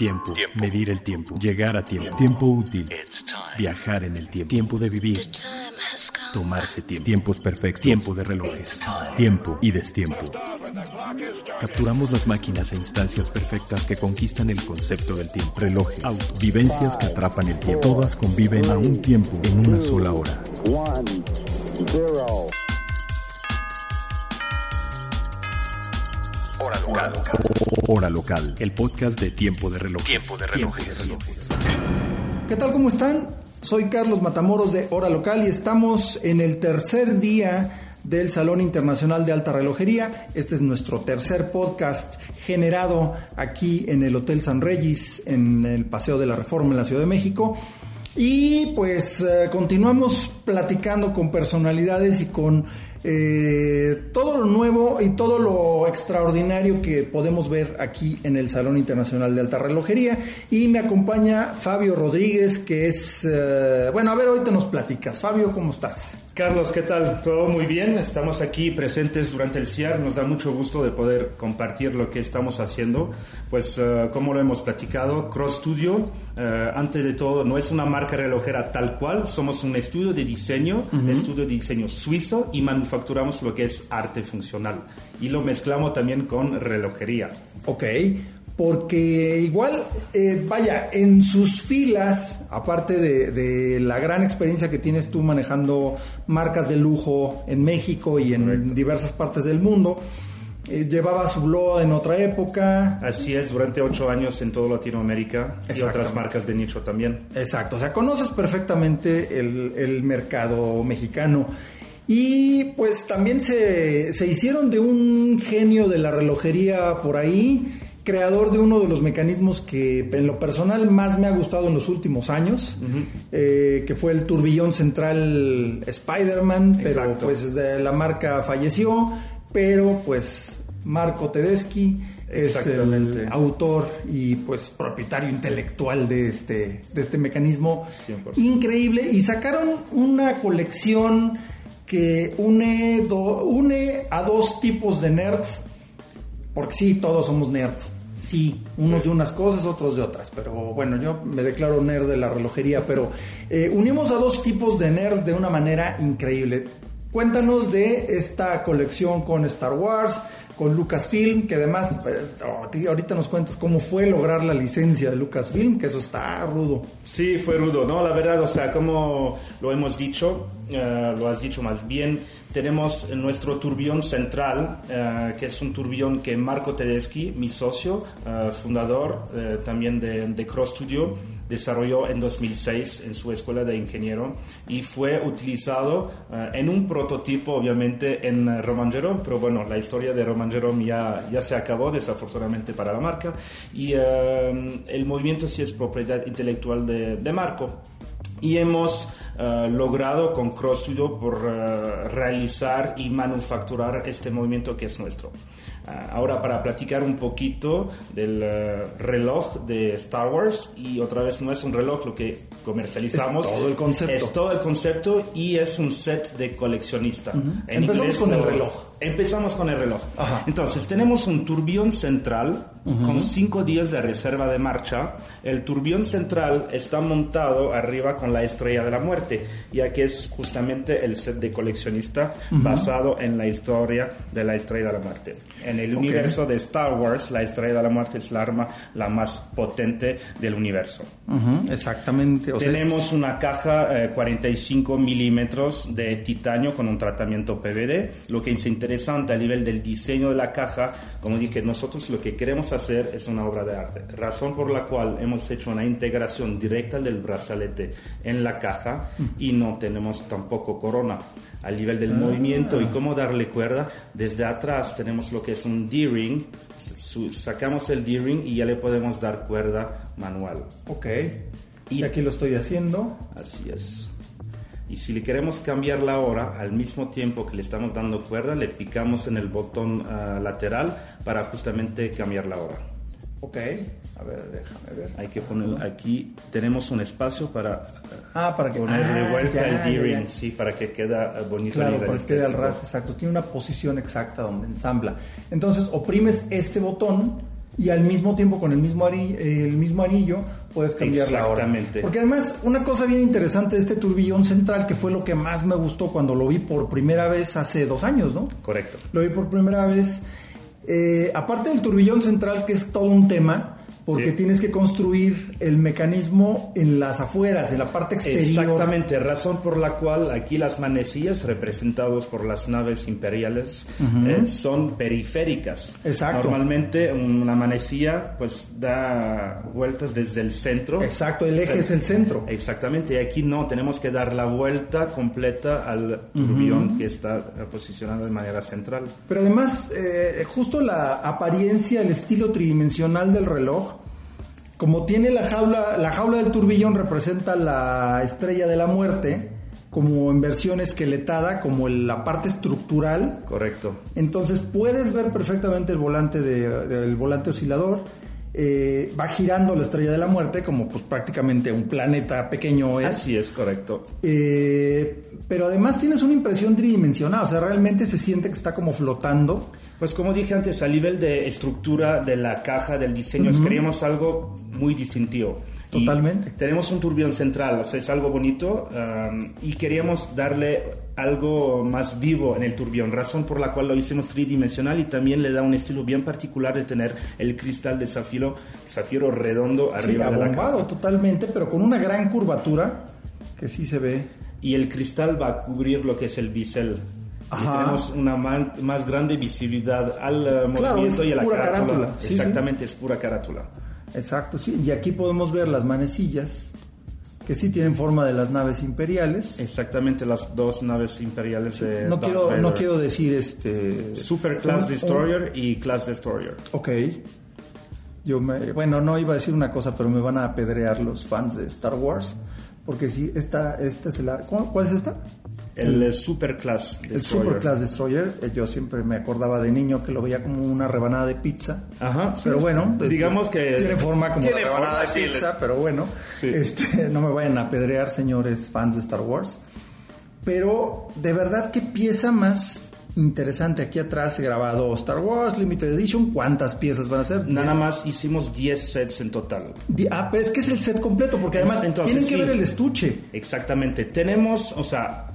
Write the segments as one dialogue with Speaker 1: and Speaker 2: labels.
Speaker 1: Tiempo. Medir el tiempo. Llegar a tiempo. Tiempo útil. Viajar en el tiempo. Tiempo de vivir. Tomarse tiempo. Tiempos perfectos. Tiempo de relojes. Tiempo y destiempo. Capturamos las máquinas e instancias perfectas que conquistan el concepto del tiempo. Relojes, auto, vivencias que atrapan el tiempo. Todas conviven a un tiempo en una sola hora. Hora local. Hora local. El podcast de Tiempo de Relojes.
Speaker 2: Tiempo de relojes.
Speaker 3: ¿Qué tal? ¿Cómo están? Soy Carlos Matamoros de Hora Local y estamos en el tercer día del Salón Internacional de Alta Relojería. Este es nuestro tercer podcast generado aquí en el Hotel San Regis, en el Paseo de la Reforma en la Ciudad de México. Y pues eh, continuamos platicando con personalidades y con eh, todo lo nuevo y todo lo extraordinario que podemos ver aquí en el Salón Internacional de Alta Relojería. Y me acompaña Fabio Rodríguez, que es... eh, bueno, a ver, ahorita nos platicas. Fabio, ¿cómo estás?
Speaker 4: Carlos, ¿qué tal? Todo muy bien. Estamos aquí presentes durante el CIAR. Nos da mucho gusto de poder compartir lo que estamos haciendo. Pues, eh, como lo hemos platicado, Cross Studio, eh, antes de todo, no es una marca relojera tal cual. Somos un estudio de diseño, estudio de diseño suizo y manufacturamos lo que es arte funcional. Y lo mezclamos también con relojería.
Speaker 3: Ok, porque igual, eh, vaya, en sus filas, aparte de, de la gran experiencia que tienes tú manejando marcas de lujo en México y en
Speaker 4: Correcto.
Speaker 3: diversas partes del mundo, eh, llevaba su blog en otra época.
Speaker 4: Así es, durante ocho años en toda Latinoamérica y otras marcas de nicho también.
Speaker 3: Exacto, o sea, conoces perfectamente el, el mercado mexicano. Y pues también se, se hicieron de un genio de la relojería por ahí, creador de uno de los mecanismos que en lo personal más me ha gustado en los últimos años, eh, que fue el turbillón central Spider-Man, pero pues de la marca falleció, pero pues Marco Tedeschi es el autor y pues propietario intelectual de este, de este mecanismo
Speaker 4: 100%.
Speaker 3: increíble y sacaron una colección que une, do- une a dos tipos de nerds porque sí, todos somos nerds. Sí, unos de unas cosas, otros de otras. Pero bueno, yo me declaro nerd de la relojería, pero eh, unimos a dos tipos de nerds de una manera increíble. Cuéntanos de esta colección con Star Wars, con Lucasfilm, que además eh, oh, ahorita nos cuentas cómo fue lograr la licencia de Lucasfilm, que eso está rudo.
Speaker 4: Sí, fue rudo, ¿no? La verdad, o sea, como lo hemos dicho, eh, lo has dicho más bien, tenemos nuestro turbión central, eh, que es un turbión que Marco Tedeschi, mi socio, eh, fundador eh, también de, de Cross Studio, desarrolló en 2006 en su escuela de ingeniero y fue utilizado eh, en un prototipo, obviamente, en Roman Jerome, pero bueno, la historia de Roman Jerome ya, ya se acabó, desafortunadamente para la marca, y el movimiento sí es propiedad intelectual de, de Marco. Y hemos eh, logrado con Cross Studio por eh, realizar y manufacturar este movimiento que es nuestro. Ah, ahora para platicar un poquito del eh, reloj de Star Wars y otra vez no es un reloj lo que comercializamos
Speaker 3: Es todo el concepto.
Speaker 4: es todo el concepto y es un set de coleccionista En
Speaker 3: Empezamos
Speaker 4: inglés
Speaker 3: con el
Speaker 4: lo-
Speaker 3: reloj.
Speaker 4: empezamos con el reloj
Speaker 3: Ajá.
Speaker 4: entonces tenemos un turbión central con cinco días de reserva de marcha. El turbión central está montado arriba con la estrella de la muerte, ya que es justamente el set de coleccionista basado en la historia de la estrella de la muerte. En el universo de Star Wars, la estrella de la muerte es la arma la más potente del universo.
Speaker 3: Ujú, exactamente. o
Speaker 4: Tenemos
Speaker 3: es-
Speaker 4: una caja eh, 45 milímetros de titanio con un tratamiento PVD. Lo que es interesante a nivel del diseño de la caja, como dije, nosotros lo que queremos hacer es una obra de arte. Razón por la cual hemos hecho una integración directa del brazalete en la caja y no tenemos tampoco corona. A nivel del movimiento y cómo darle cuerda, desde atrás tenemos lo que es un D-ring. Sacamos el D-ring y ya le podemos dar cuerda manual.
Speaker 3: Ok.
Speaker 4: Y-
Speaker 3: Y aquí lo estoy haciendo.
Speaker 4: Así es. Y si le queremos cambiar la hora, al mismo tiempo que le estamos dando cuerda, le picamos en el botón ah, lateral para justamente cambiar la hora.
Speaker 3: Ok. A ver, déjame ver.
Speaker 4: Hay que poner aquí, tenemos un espacio para
Speaker 3: Ah, para que
Speaker 4: poner de
Speaker 3: ah,
Speaker 4: vuelta
Speaker 3: ya,
Speaker 4: el D-ring, sí, para que queda ah, bonito.
Speaker 3: Claro, para que quede al ras, exacto. Tiene una posición exacta donde ensambla. Entonces oprimes este botón y al mismo tiempo con el mismo, anillo, el mismo anillo puedes cambiar la hora. Porque además, una cosa bien interesante de este turbillón central, que fue lo que más me gustó cuando lo vi por primera vez hace dos años, ¿no?
Speaker 4: Correcto.
Speaker 3: Lo vi por primera vez. eh, aparte del turbillón central, que es todo un tema, porque
Speaker 4: Sí.
Speaker 3: tienes que construir el mecanismo en las afueras, en la parte exterior.
Speaker 4: Exactamente, razón por la cual aquí las manecillas representadas por las naves imperiales eh, son periféricas.
Speaker 3: Exacto.
Speaker 4: Normalmente una manecilla pues da vueltas desde el centro.
Speaker 3: Exacto, el eje es el centro.
Speaker 4: Exactamente, y aquí no, tenemos que dar la vuelta completa al turbillón que está posicionado de manera central.
Speaker 3: Pero además, eh, justo la apariencia, el estilo tridimensional del reloj, como tiene la jaula, la jaula del turbillón representa la estrella de la muerte, como en versión esqueletada, como la parte estructural.
Speaker 4: Correcto.
Speaker 3: Entonces puedes ver perfectamente el volante de- del volante oscilador. eh, va girando la estrella de la muerte como pues prácticamente un planeta pequeño es.
Speaker 4: Así es, correcto.
Speaker 3: Eh, pero además tienes una impresión tridimensional, o sea, realmente se siente que está como flotando.
Speaker 4: Pues como dije antes, a nivel de estructura de la caja, del diseño, queríamos algo muy distintivo. Y
Speaker 3: Totalmente.
Speaker 4: tenemos un turbión central, o sea, es algo bonito um, y queríamos darle algo más vivo en el turbión, razón por la cual lo hicimos tridimensional y también le da un estilo bien particular de tener el cristal de zafiro, zafiro redondo
Speaker 3: Sí,
Speaker 4: arriba de la caja.
Speaker 3: abombado totalmente, pero con una gran curvatura que sí se ve.
Speaker 4: Y el cristal va a cubrir lo que es el bisel.
Speaker 3: Ajá.
Speaker 4: tenemos una más grande visibilidad al eh,
Speaker 3: Claro,
Speaker 4: movimiento
Speaker 3: es
Speaker 4: y a la carátula.
Speaker 3: carátula, sí, sí.
Speaker 4: Exactamente, es pura carátula.
Speaker 3: Exacto, sí. Y aquí podemos ver las manecillas, que sí tienen forma de las naves imperiales.
Speaker 4: Exactamente las dos naves imperiales de
Speaker 3: No quiero, no quiero decir este...
Speaker 4: Super Class
Speaker 3: un-
Speaker 4: Destroyer y Class Destroyer.
Speaker 3: un- ok. Yo me, bueno, no iba a decir una cosa, pero me van a apedrear los fans de Star Wars. Porque sí, esta, esta es la... ¿cuál, cuál es esta?
Speaker 4: El, eh, Super Class Destroyer.
Speaker 3: El Super Class Destroyer. Eh, Yo siempre me acordaba de niño que lo veía como una rebanada de pizza.
Speaker 4: Ajá. sí.
Speaker 3: Pero bueno,
Speaker 4: digamos que
Speaker 3: tiene forma como
Speaker 4: tiene
Speaker 3: una rebanada
Speaker 4: forma,
Speaker 3: de
Speaker 4: sí,
Speaker 3: pizza, pero bueno,
Speaker 4: Sí.
Speaker 3: este, no me vayan a apedrear, señores fans de Star Wars. Pero de verdad qué pieza más interesante aquí atrás he grabado Star Wars Limited Edition. ¿Cuántas piezas van a ser?
Speaker 4: Nada más hicimos 10 sets en total.
Speaker 3: Ah, pero es que es el set completo, porque además
Speaker 4: Entonces,
Speaker 3: tienen que
Speaker 4: sí.
Speaker 3: ver el estuche.
Speaker 4: Exactamente. Tenemos, o sea,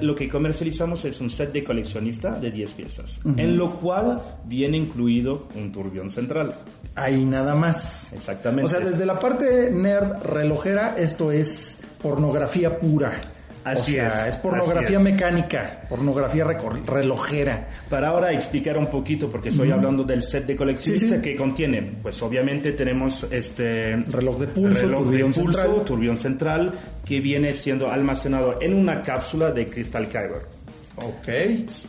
Speaker 4: lo que comercializamos es un set de coleccionista de 10 piezas, en lo cual viene incluido un turbión central.
Speaker 3: Ahí nada más.
Speaker 4: Exactamente.
Speaker 3: O sea, desde la parte nerd relojera, esto es pornografía pura.
Speaker 4: Así
Speaker 3: o sea,
Speaker 4: es,
Speaker 3: es pornografía
Speaker 4: es.
Speaker 3: mecánica, pornografía relojera.
Speaker 4: Para ahora explicar un poquito, porque estoy hablando del set de coleccionista
Speaker 3: Sí, sí.
Speaker 4: que contiene, pues obviamente tenemos este
Speaker 3: Reloj de pulso,
Speaker 4: reloj de
Speaker 3: turbión
Speaker 4: pulso,
Speaker 3: central.
Speaker 4: turbión central, que viene siendo almacenado en una cápsula de Crystal Kyber.
Speaker 3: Ok.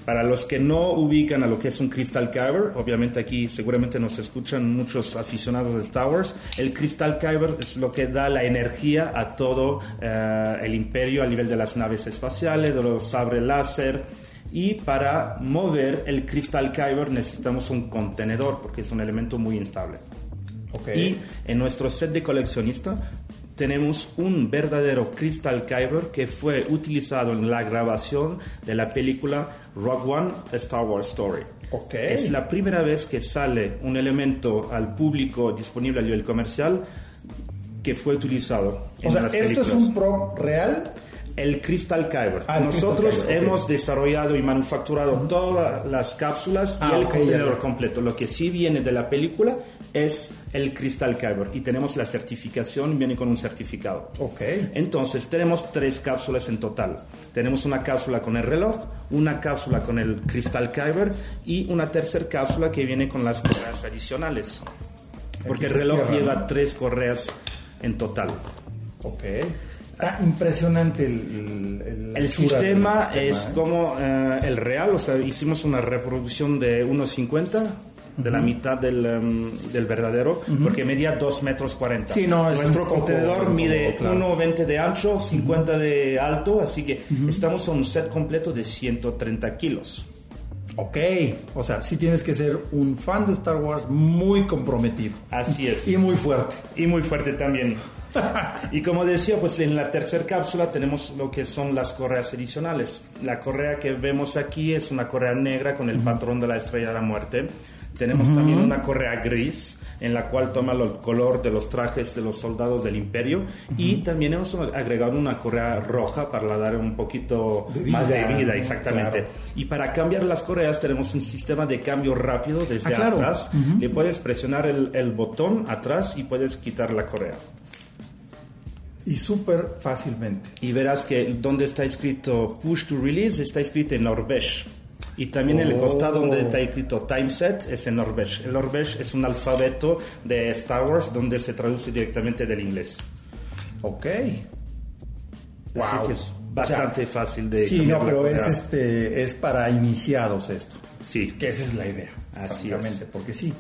Speaker 4: Para los que no ubican a lo que es un Crystal Kyber, obviamente aquí seguramente nos escuchan muchos aficionados de Star Wars, el Crystal Kyber es lo que da la energía a todo eh, el imperio a nivel de las naves espaciales, de los sabres láser. Y para mover el Crystal Kyber necesitamos un contenedor porque es un elemento muy instable.
Speaker 3: Ok.
Speaker 4: Y en nuestro set de coleccionista tenemos un verdadero Crystal Kyber que fue utilizado en la grabación de la película Rogue One A Star Wars Story.
Speaker 3: Ok.
Speaker 4: Es la primera vez que sale un elemento al público disponible a nivel comercial que fue utilizado en
Speaker 3: O sea,
Speaker 4: las
Speaker 3: esto
Speaker 4: películas.
Speaker 3: es un prop real.
Speaker 4: El Crystal Kyber.
Speaker 3: Ah,
Speaker 4: Nosotros
Speaker 3: Crystal Kyber,
Speaker 4: hemos desarrollado y manufacturado todas las cápsulas
Speaker 3: Ah,
Speaker 4: y el
Speaker 3: ok,
Speaker 4: contenedor
Speaker 3: ya.
Speaker 4: completo. Lo que sí viene de la película es el Crystal Kyber y tenemos la certificación, viene con un certificado.
Speaker 3: Ok.
Speaker 4: Entonces tenemos tres cápsulas en total. Tenemos una cápsula con el reloj, una cápsula con el Crystal Kyber y una tercera cápsula que viene con las correas adicionales. Porque el reloj
Speaker 3: cierra,
Speaker 4: lleva
Speaker 3: ¿no?
Speaker 4: tres correas en total.
Speaker 3: Ok. Está impresionante el, el, el-
Speaker 4: sistema es
Speaker 3: ¿eh?
Speaker 4: como eh, el real, o sea, hicimos una reproducción de 1,50 de la mitad del, em, del verdadero, porque medía 2 metros 40.
Speaker 3: Sí, no, es
Speaker 4: Nuestro
Speaker 3: poco
Speaker 4: contenedor
Speaker 3: incómodo,
Speaker 4: mide
Speaker 3: claro.
Speaker 4: 1,20 de ancho, 50 de alto, así que estamos en un set completo de 130 kilos.
Speaker 3: Ok. O sea, sí tienes que ser un fan de Star Wars muy comprometido.
Speaker 4: Así es.
Speaker 3: Y muy fuerte.
Speaker 4: Y muy fuerte también. y como decía, pues en la tercera cápsula tenemos lo que son las correas adicionales. La correa que vemos aquí es una correa negra con el patrón de la estrella de la muerte. Tenemos también una correa gris en la cual toma el color de los trajes de los soldados del imperio y también hemos agregado una correa roja para dar un poquito más de vida, exactamente. Y para cambiar las correas tenemos un sistema de cambio rápido desde
Speaker 3: Ah, claro.
Speaker 4: atrás. Le puedes presionar el, el botón atrás y puedes quitar la correa.
Speaker 3: Y súper fácilmente.
Speaker 4: Y verás que donde está escrito push to release está escrito en norvège. Y también en el
Speaker 3: Oh.
Speaker 4: costado donde está escrito time set es en norvège. El norvège es un alfabeto de Star Wars donde se traduce directamente del inglés.
Speaker 3: Ok.
Speaker 4: Así
Speaker 3: Wow.
Speaker 4: que es bastante
Speaker 3: O sea,
Speaker 4: fácil de
Speaker 3: Sí, no, pero es este es para iniciados esto.
Speaker 4: Sí.
Speaker 3: Que esa es la idea.
Speaker 4: Así es.
Speaker 3: porque sí.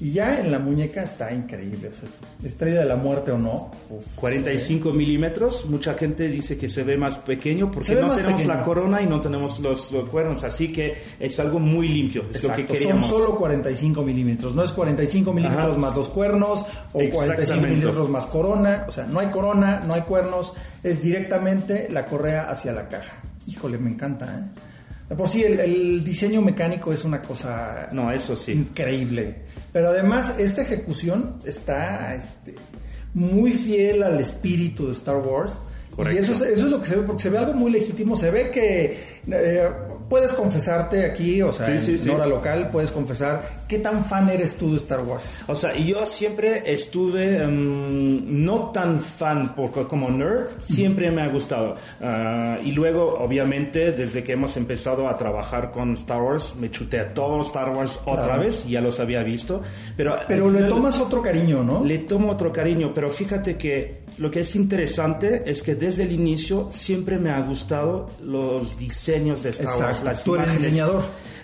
Speaker 3: Y ya en la muñeca está increíble. O sea, estrella de la muerte o no. uf,
Speaker 4: 45 milímetros, mucha gente dice que se ve más pequeño porque no tenemos
Speaker 3: pequeño.
Speaker 4: la corona y no tenemos los, los cuernos, así que es algo muy limpio, es lo que
Speaker 3: Exacto,
Speaker 4: queríamos.
Speaker 3: Son solo 45 milímetros, no es 45 milímetros más los cuernos o 45
Speaker 4: Exactamente.
Speaker 3: milímetros más corona, o sea, no hay corona, no hay cuernos, es directamente la correa hacia la caja. Híjole, me encanta, ¿eh? Por sí, el, el diseño mecánico es una cosa
Speaker 4: No, eso sí.
Speaker 3: increíble. Pero además, esta ejecución está este, muy fiel al espíritu de Star Wars.
Speaker 4: Correcto.
Speaker 3: Y eso es, eso es lo que se ve, porque se ve algo muy legítimo. Se ve que eh, puedes confesarte aquí, o sea,
Speaker 4: Sí,
Speaker 3: en,
Speaker 4: sí,
Speaker 3: hora local, puedes confesar qué tan fan eres tú de Star Wars.
Speaker 4: O sea, yo siempre estuve em, no tan fan porque como nerd, siempre me ha gustado. Ah, y luego, obviamente, desde que hemos empezado a trabajar con Star Wars, me chuté a todos los Star Wars otra vez, ya los había visto. Pero,
Speaker 3: Pero le tomas otro cariño, ¿no?
Speaker 4: Le tomo otro cariño, pero fíjate que lo que es interesante es que desde el inicio siempre me ha gustado los diseños de Star
Speaker 3: Exacto.
Speaker 4: Wars. Las
Speaker 3: Tú eres
Speaker 4: imágenes.
Speaker 3: diseñador.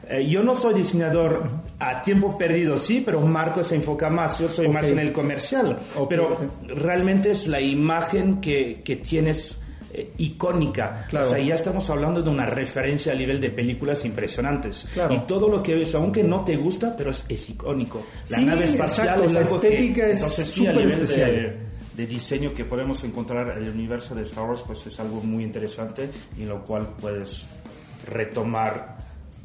Speaker 4: Eh, yo no soy diseñador a tiempo perdido, sí, pero Marco se enfoca más. Yo soy más
Speaker 3: Ok.
Speaker 4: en el comercial.
Speaker 3: Ok,
Speaker 4: pero realmente es la imagen que, que tienes eh, icónica.
Speaker 3: Claro.
Speaker 4: O sea, ya estamos hablando de una referencia a nivel de películas impresionantes.
Speaker 3: Claro.
Speaker 4: Y todo lo que ves, aunque no te gusta, pero es, es icónico. La
Speaker 3: Sí,
Speaker 4: nave espacial
Speaker 3: exacto,
Speaker 4: es
Speaker 3: la
Speaker 4: algo que-
Speaker 3: estética es súper especial.
Speaker 4: De, de diseño que podemos encontrar en el universo de Star Wars, pues es algo muy interesante y en lo cual puedes retomar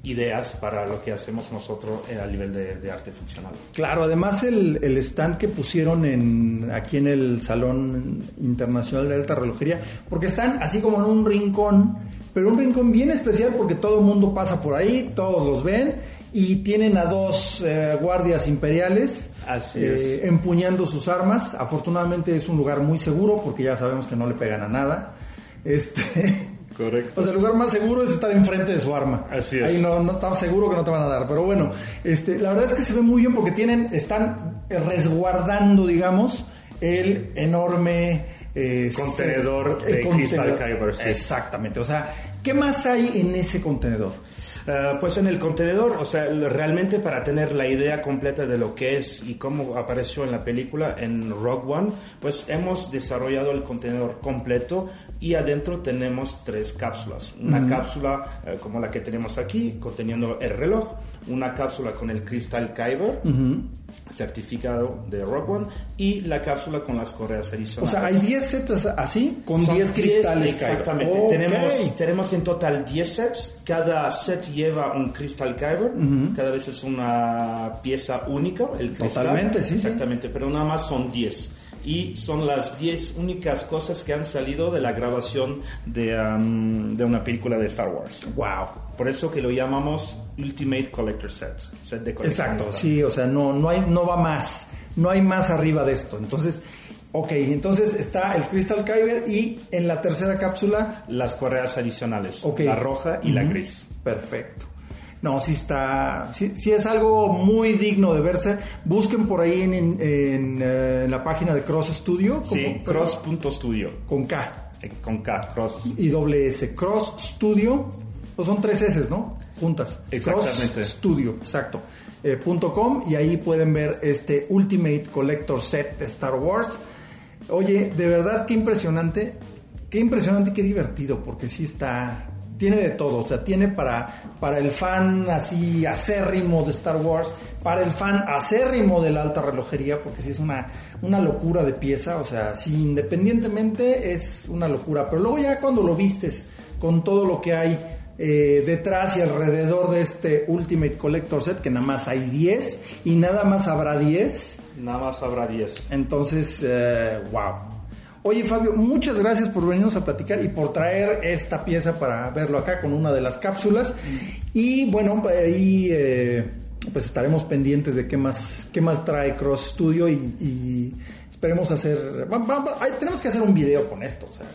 Speaker 4: ideas para lo que hacemos nosotros eh, a nivel de, de arte funcional.
Speaker 3: Claro, además el, el stand que pusieron en, aquí en el Salón Internacional de Alta Relojería, porque están así como en un rincón, pero un rincón bien especial porque todo el mundo pasa por ahí, todos los ven y tienen a dos eh, guardias imperiales eh, empuñando sus armas. Afortunadamente es un lugar muy seguro porque ya sabemos que no le pegan a nada. Este,
Speaker 4: Correcto.
Speaker 3: o sea, el lugar más seguro es estar enfrente de su arma.
Speaker 4: Así es.
Speaker 3: Ahí no, no seguro que no te van a dar. Pero bueno, este, la verdad es que se ve muy bien porque tienen, están resguardando, digamos, el enorme eh,
Speaker 4: Contenedor de Crystal Kyber, sí.
Speaker 3: Exactamente. O sea, ¿qué más hay en ese contenedor?
Speaker 4: Eh, pues en el contenedor, o sea, realmente para tener la idea completa de lo que es y cómo apareció en la película en Rogue One, pues hemos desarrollado el contenedor completo y adentro tenemos tres cápsulas. Una cápsula eh, como la que tenemos aquí, conteniendo el reloj, una cápsula con el Crystal Kyber, certificado de Rogue One, y la cápsula con las correas
Speaker 3: O
Speaker 4: adicionales.
Speaker 3: sea, hay 10 sets así con
Speaker 4: Son
Speaker 3: 10 cristales. Kyber.
Speaker 4: Exactamente. Tenemos, tenemos en total 10 sets. Cada set lleva un Crystal Kyber. Cada vez es una pieza única, el cristal.
Speaker 3: Totalmente, sí, sí.
Speaker 4: Exactamente, pero nada más son 10. Y son las 10 únicas cosas que han salido de la grabación de, um, de una película de Star Wars.
Speaker 3: Wow.
Speaker 4: Por eso que lo llamamos Ultimate Collector Set. Set de.
Speaker 3: Exacto, sí, o sea, no, no, hay, no va más, no hay más arriba de esto. Entonces, ok, entonces está el Crystal Kyber y en la tercera cápsula,
Speaker 4: Las correas adicionales.
Speaker 3: Ok.
Speaker 4: La roja y la gris.
Speaker 3: perfecto. No, sí está, sí, sí es algo muy digno de verse. Busquen por ahí en, en, en, eh, en la página de Cross Studio.
Speaker 4: Sí,
Speaker 3: como-
Speaker 4: cross.studio.
Speaker 3: Con K
Speaker 4: Eh, Con K, cross.
Speaker 3: y doble S. Cross Studio, pues son tres S, ¿no? Juntas.
Speaker 4: Exactamente.
Speaker 3: Cross Studio, exacto. Eh, punto .com y ahí pueden ver este Ultimate Collector Set de Star Wars. Oye, de verdad qué impresionante, qué impresionante y qué divertido, porque sí está, tiene de todo, o sea, tiene para, para el fan así acérrimo de Star Wars, para el fan acérrimo de la alta relojería, porque sí es una, una locura de pieza, o sea, sí, independientemente es una locura, pero luego ya cuando lo vistes con todo lo que hay eh, detrás y alrededor de este Ultimate Collector Set, que nada más hay 10 y nada más habrá 10.
Speaker 4: Nada más habrá 10.
Speaker 3: Entonces, wow. Oye Fabio, muchas gracias por venirnos a platicar y por traer esta pieza para verlo acá con una de las cápsulas. Y bueno, ahí pues estaremos pendientes de qué más, qué más trae Cross Studio y, esperemos hacer, tenemos que hacer un video con esto, o sea,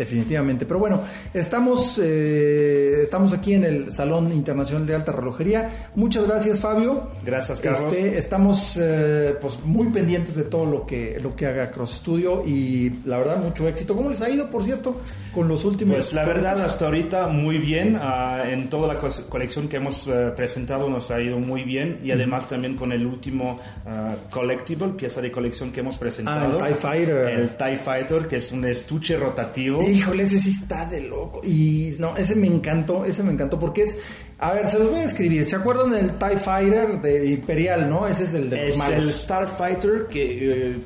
Speaker 3: definitivamente. Pero bueno, estamos, eh, estamos aquí en el Salón Internacional de Alta Relojería. Muchas gracias, Fabio.
Speaker 4: Gracias, Carlos.
Speaker 3: Este, estamos eh, pues muy pendientes de todo lo que, lo que haga Cross Studio y la verdad, mucho éxito. ¿Cómo les ha ido, por cierto, con los últimos?
Speaker 4: Pues la verdad, hasta ahorita muy bien. Ah, en toda la colección que hemos eh, presentado nos ha ido muy bien y además también con el último uh, collectible, pieza de colección que hemos presentado.
Speaker 3: Ah, el TIE Fighter.
Speaker 4: El TIE Fighter, que es un estuche rotativo
Speaker 3: Híjole, ese sí está de loco. Y no, ese me encantó, ese me encantó porque es. A ver, se los voy a escribir. ¿Se acuerdan del TIE Fighter de Imperial, no? Ese es el de
Speaker 4: Es el Starfighter que. Eh,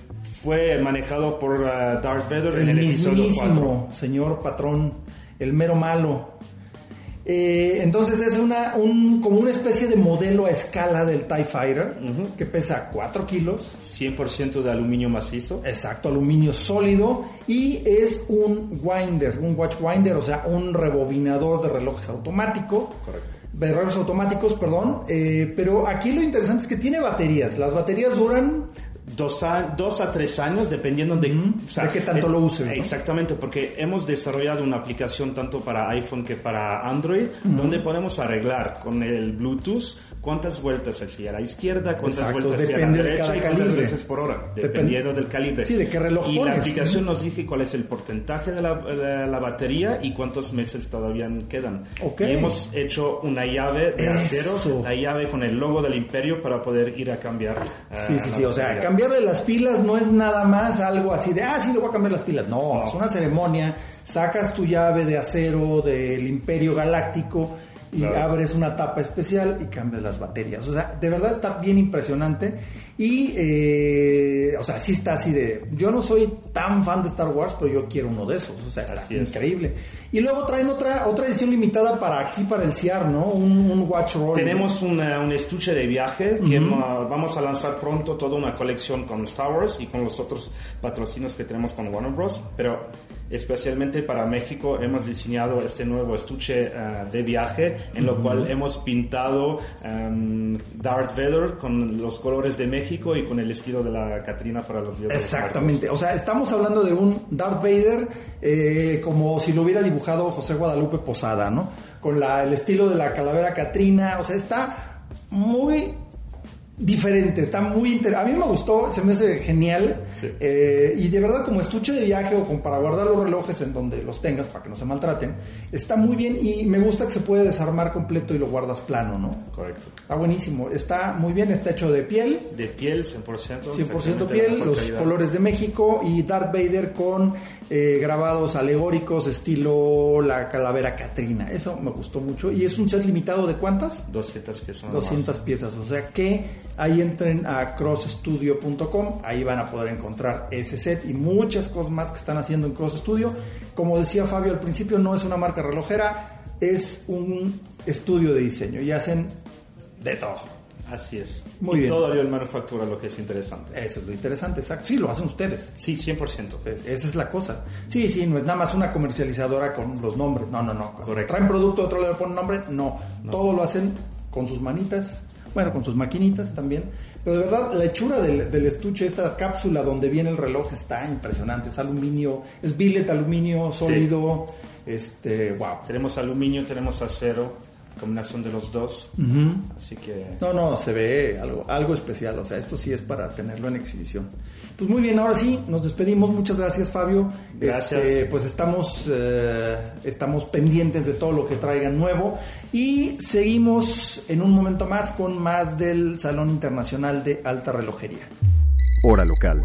Speaker 4: fue manejado por uh, Darth Vader
Speaker 3: el en el mismísimo señor patrón, el mero malo. Eh, entonces es una, un, como una especie de modelo a escala del TIE Fighter que pesa 4 kilos.
Speaker 4: 100% de aluminio macizo.
Speaker 3: Exacto, aluminio sólido. Y es un winder, un watch winder, o sea, un rebobinador de relojes automático.
Speaker 4: Correcto.
Speaker 3: De relojes automáticos, perdón. Eh, pero aquí lo interesante es que tiene baterías. Las baterías duran
Speaker 4: dos a, dos a tres años, dependiendo de,
Speaker 3: de qué tanto lo usen.
Speaker 4: Exactamente, porque hemos desarrollado una aplicación tanto para iPhone que para Android, donde podemos arreglar con el Bluetooth cuántas vueltas hacia la izquierda, cuántas vueltas hacia la derecha y cuántas veces por hora, dependiendo del calibre.
Speaker 3: Sí, de qué reloj
Speaker 4: Y la aplicación nos dice cuál es el porcentaje de la, batería y cuántos meses todavía quedan.
Speaker 3: Okay.
Speaker 4: Y hemos hecho una llave de acero, la llave con el logo del imperio para poder ir a cambiar.
Speaker 3: sí, sí, sí, o sea, cambiarle las pilas no es nada más algo así de, ah, sí, le voy a cambiar las pilas. No, es una ceremonia, sacas tu llave de acero del imperio galáctico y abres una tapa especial y cambias las baterías. O sea, de verdad está bien impresionante. Y, eh, o sea, sí está así de. Yo no soy tan fan de Star Wars, pero yo quiero uno de esos. O sea, está increíble. Y luego traen otra otra edición limitada para aquí, para el CIAR, ¿no? Un, Watch Roll.
Speaker 4: Tenemos un estuche de viaje que vamos a lanzar pronto toda una colección con Star Wars y con los otros patrocinios que tenemos con Warner Bros. Pero especialmente para México hemos diseñado este nuevo estuche eh, de viaje en lo cual hemos pintado um, Darth Vader con los colores de México y con el estilo de la Catrina para los
Speaker 3: días Exactamente, o sea, estamos hablando de un Darth Vader eh, como si lo hubiera dibujado José Guadalupe Posada, ¿no? Con la, el estilo de la calavera Catrina, o sea, está muy diferente, está muy interesante. A mí me gustó, se me hace genial. Eh, y de verdad, como estuche de viaje o como para guardar los relojes en donde los tengas para que no se maltraten, está muy bien y me gusta que se puede desarmar completo y lo guardas plano, ¿no?
Speaker 4: Correcto.
Speaker 3: Está buenísimo, está muy bien, está hecho de piel.
Speaker 4: De piel, 100%.
Speaker 3: 100% piel, los colores de México y Darth Vader con eh, grabados alegóricos estilo la calavera Catrina. Eso me gustó mucho. ¿Y es un set limitado de cuántas?
Speaker 4: 200 piezas.
Speaker 3: 200 piezas. O sea que ahí entren a crossstudio.com. Ahí van a poder encontrar ese set y muchas cosas más que están haciendo en Cross Studio. Como decía Fabio al principio, no es una marca relojera, es un estudio de diseño y hacen de todo.
Speaker 4: Así es.
Speaker 3: Muy y bien.
Speaker 4: todo el manufactura, lo que es interesante.
Speaker 3: Eso es lo interesante, exacto. Sí, lo hacen ustedes.
Speaker 4: Sí, 100%.
Speaker 3: esa es la cosa. Sí, sí, no es nada más una comercializadora con los nombres. No, no, no.
Speaker 4: Correcto.
Speaker 3: Traen producto, otro le ponen nombre. No. Todo lo hacen con sus manitas, bueno, con sus maquinitas también. Pero de verdad, la hechura del, del, estuche, esta cápsula donde viene el reloj está impresionante. Es aluminio, es billet aluminio sólido. Este, wow.
Speaker 4: Tenemos aluminio, tenemos acero combinación de los dos. Así que...
Speaker 3: No, no, se ve algo, algo especial. O sea, esto sí es para tenerlo en exhibición. Pues muy bien, ahora sí, nos despedimos. Muchas gracias, Fabio.
Speaker 4: Gracias.
Speaker 3: Este, pues estamos, eh, estamos pendientes de todo lo que traigan nuevo. Y seguimos en un momento más con más del Salón Internacional de Alta Relojería.
Speaker 1: Hora local.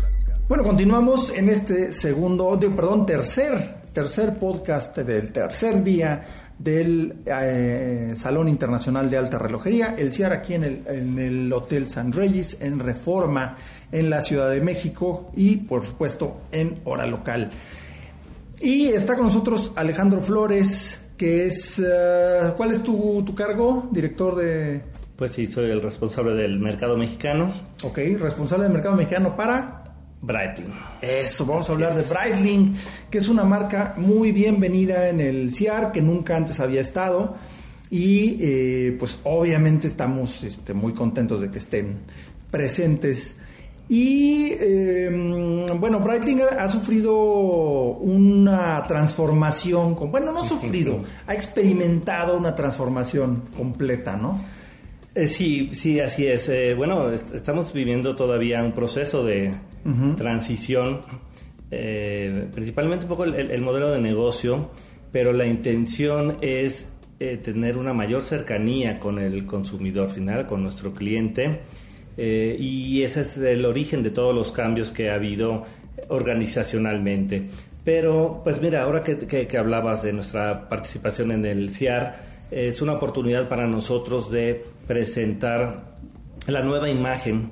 Speaker 3: Bueno, continuamos en este segundo, perdón, tercer, tercer podcast del tercer día del eh, Salón Internacional de Alta Relojería, el CIAR aquí en el, en el Hotel San Reyes, en Reforma, en la Ciudad de México y por supuesto en Hora Local. Y está con nosotros Alejandro Flores, que es... eh, ¿Cuál es tu, tu cargo, director de...
Speaker 2: Pues sí, soy el responsable del mercado mexicano,
Speaker 3: Ok, responsable del mercado mexicano para...
Speaker 2: Breitling.
Speaker 3: Eso, vamos a hablar de Breitling, que es una marca muy bienvenida en el CIAR, que nunca antes había estado. Y eh, pues obviamente estamos este, muy contentos de que estén presentes. Y eh, bueno, Breitling ha, ha sufrido una transformación, con, bueno, no ha sufrido, ha experimentado una transformación completa, ¿no?
Speaker 2: Eh, sí, sí, así es. Eh, bueno, est- estamos viviendo todavía un proceso de transición, eh, principalmente un poco el, el- el modelo de negocio, pero la intención es eh, tener una mayor cercanía con el consumidor final, con nuestro cliente, eh, y ese es el origen de todos los cambios que ha habido organizacionalmente. Pero, pues mira, ahora que- que hablabas de nuestra participación en el CIAR, es una oportunidad para nosotros de presentar la nueva imagen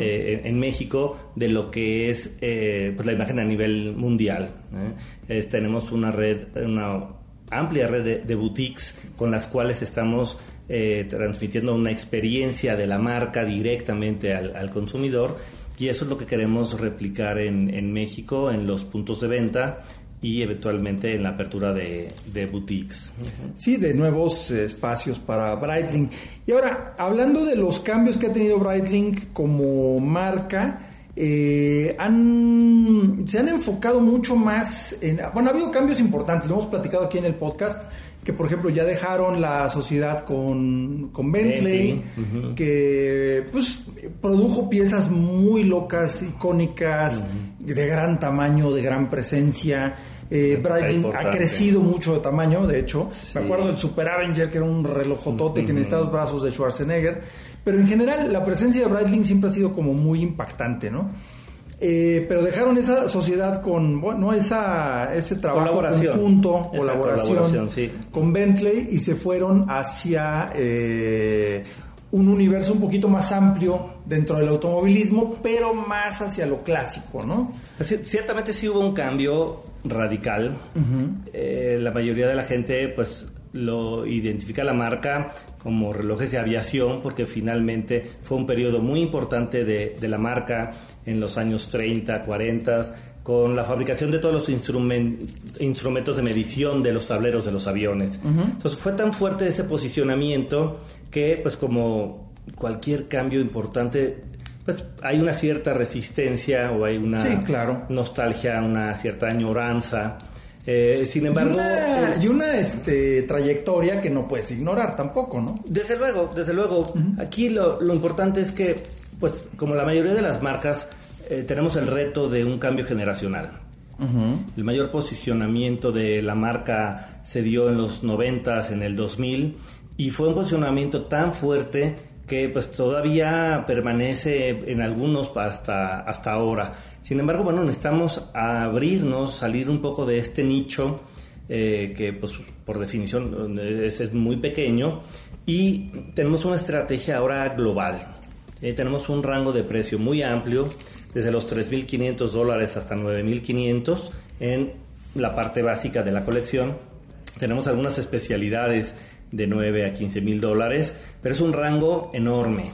Speaker 2: eh, en, en México de lo que es eh, pues la imagen a nivel mundial. ¿eh? Es- tenemos una red, una amplia red de, de boutiques con las cuales estamos eh, transmitiendo una experiencia de la marca directamente al, al consumidor y eso es lo que queremos replicar en, en México, en los puntos de venta y eventualmente en la apertura de, de boutiques.
Speaker 3: Sí, de nuevos espacios para Breitling. Y ahora, hablando de los cambios que ha tenido Breitling como marca, eh, han, se han enfocado mucho más en... Bueno, ha habido cambios importantes, lo hemos platicado aquí en el podcast, que por ejemplo ya dejaron la sociedad con, con Bentley,
Speaker 2: Bentley,
Speaker 3: que pues produjo piezas muy locas, icónicas, de gran tamaño, de gran presencia. Eh, ha crecido mucho de tamaño, de hecho.
Speaker 2: Sí.
Speaker 3: Me acuerdo del Super Avenger, que era un relojotote que necesitaba los brazos de Schwarzenegger. Pero en general, la presencia de Breitling siempre ha sido como muy impactante, ¿no? Eh, pero dejaron esa sociedad con, bueno, esa, ese trabajo conjunto, colaboración,
Speaker 2: colaboración, sí.
Speaker 3: con Bentley y se fueron hacia eh, un universo un poquito más amplio dentro del automovilismo, pero más hacia lo clásico, ¿no?
Speaker 2: Ciertamente sí hubo un cambio radical. Eh, la mayoría de la gente pues lo identifica la marca como relojes de aviación porque finalmente fue un periodo muy importante de, de la marca en los años 30, 40 con la fabricación de todos los instrumen- instrumentos de medición de los tableros de los aviones. Entonces fue tan fuerte ese posicionamiento que pues como cualquier cambio importante pues hay una cierta resistencia o hay una
Speaker 3: Sí, claro.
Speaker 2: nostalgia, una cierta añoranza. Eh, sin
Speaker 3: Y
Speaker 2: embargo,
Speaker 3: una,
Speaker 2: eh,
Speaker 3: y una, este, trayectoria que no puedes ignorar tampoco, ¿no?
Speaker 2: desde luego, desde luego, aquí lo, lo importante es que, pues como la mayoría de las marcas, eh, tenemos el reto de un cambio generacional. El mayor posicionamiento de la marca se dio en los 90, en el 2000, y fue un posicionamiento tan fuerte que pues todavía permanece en algunos hasta, hasta ahora. Sin embargo, bueno, necesitamos abrirnos, salir un poco de este nicho eh, que pues por definición es, es muy pequeño y tenemos una estrategia ahora global. Eh, tenemos un rango de precio muy amplio, desde los 3.500 dólares hasta 9.500 en la parte básica de la colección. Tenemos algunas especialidades de 9 a 15 dólares, pero es un rango enorme.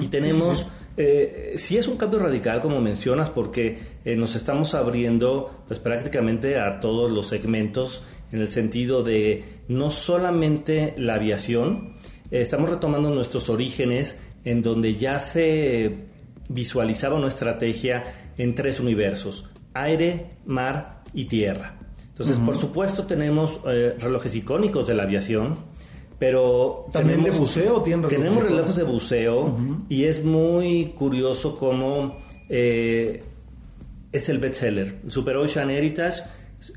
Speaker 2: Y tenemos, eh, sí es un cambio radical, como mencionas, porque eh, nos estamos abriendo pues prácticamente a todos los segmentos en el sentido de no solamente la aviación, eh, estamos retomando nuestros orígenes en donde ya se visualizaba una estrategia en tres universos, aire, mar y tierra. Entonces, por supuesto, tenemos eh, relojes icónicos de la aviación, pero...
Speaker 3: También de
Speaker 2: tenemos-
Speaker 3: buceo tienen relojes
Speaker 2: Tenemos relojes de buceo y es muy curioso cómo eh, es el bestseller. Super Ocean Heritage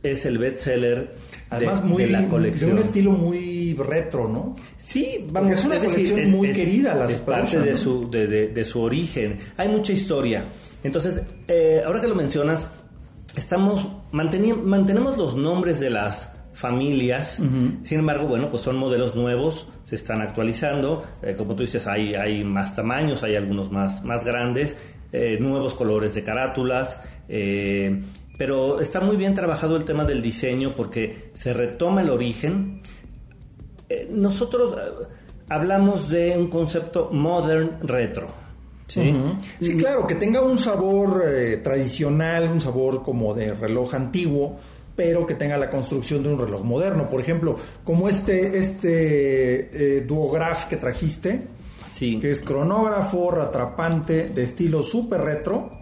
Speaker 2: es el bestseller
Speaker 3: Además,
Speaker 2: de,
Speaker 3: muy,
Speaker 2: de la
Speaker 3: de
Speaker 2: colección.
Speaker 3: un estilo muy retro, ¿no?
Speaker 2: Sí,
Speaker 3: Porque
Speaker 2: vamos,
Speaker 3: es una
Speaker 2: decir,
Speaker 3: colección muy querida,
Speaker 2: es
Speaker 3: Super
Speaker 2: parte
Speaker 3: Ocean,
Speaker 2: de
Speaker 3: ¿no?
Speaker 2: su de, de- de su origen. Hay mucha historia. Entonces, eh, ahora que lo mencionas, estamos mantenemos los nombres de las familias. Sin embargo, bueno, pues son modelos nuevos, se están actualizando. Eh, como tú dices, hay hay más tamaños, hay algunos más más grandes, eh, nuevos colores de carátulas. eh, pero está muy bien trabajado el tema del diseño porque se retoma el origen. Eh, nosotros hablamos de un concepto modern retro.
Speaker 3: ¿sí? sí, claro, que tenga un sabor eh, tradicional, un sabor como de reloj antiguo, pero que tenga la construcción de un reloj moderno. Por ejemplo, como este, este duograph que trajiste, sí. que es cronógrafo, atrapante, de estilo super retro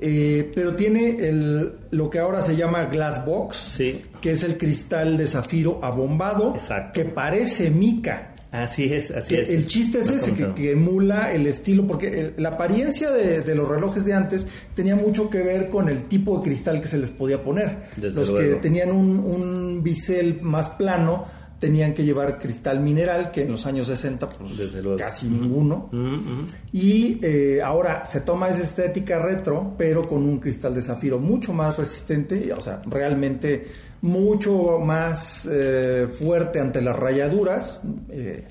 Speaker 3: eh, pero tiene el, lo que ahora se llama glass box, que es el cristal de zafiro abombado, que parece mica.
Speaker 2: Así es, así
Speaker 3: es. El chiste es ese, que, emula el estilo, porque la apariencia de, los relojes de antes tenía mucho que ver con el tipo de cristal que se les podía poner. los que tenían un, un bisel más plano tenían que llevar cristal mineral, que en los años 60 pues casi ninguno. Y eh, ahora se toma esa estética retro, pero con un cristal de zafiro mucho más resistente, o sea, realmente mucho más eh, fuerte ante las rayaduras. Eh,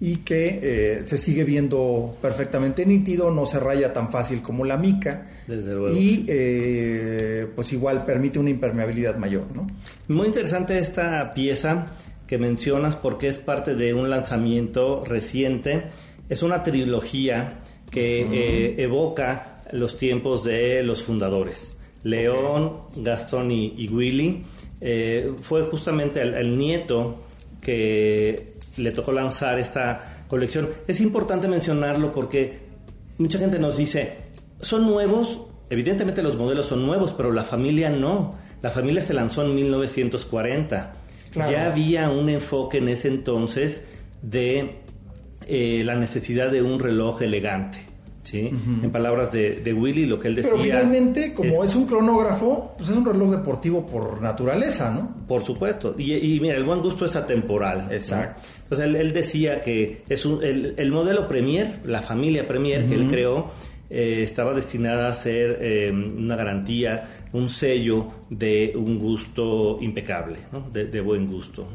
Speaker 3: y que se sigue viendo perfectamente nítido, no se raya tan fácil como la mica y pues igual permite una impermeabilidad mayor. ¿no?
Speaker 2: Muy interesante esta pieza que mencionas porque es parte de un lanzamiento reciente. Es una trilogía que eh, evoca los tiempos de los fundadores. León, Gastón y, Willy. Eh, fue justamente el, nieto que le tocó lanzar esta colección. Es importante mencionarlo porque mucha gente nos dice, son nuevos, evidentemente los modelos son nuevos, pero la familia no. La familia se lanzó en 1940 ya había un enfoque en ese entonces de eh, la necesidad de un reloj elegante. ¿sí? En palabras de, Willy, lo que él decía.
Speaker 3: Pero finalmente, como es, un cronógrafo, pues es un reloj deportivo por naturaleza, ¿no?
Speaker 2: Por supuesto. Y, mira, el buen gusto es atemporal.
Speaker 3: Exacto.
Speaker 2: Entonces él, decía que es el, modelo Premier, la familia Premier que él creó, eh, estaba destinada a ser eh, una garantía, un sello de un gusto impecable, de, buen gusto.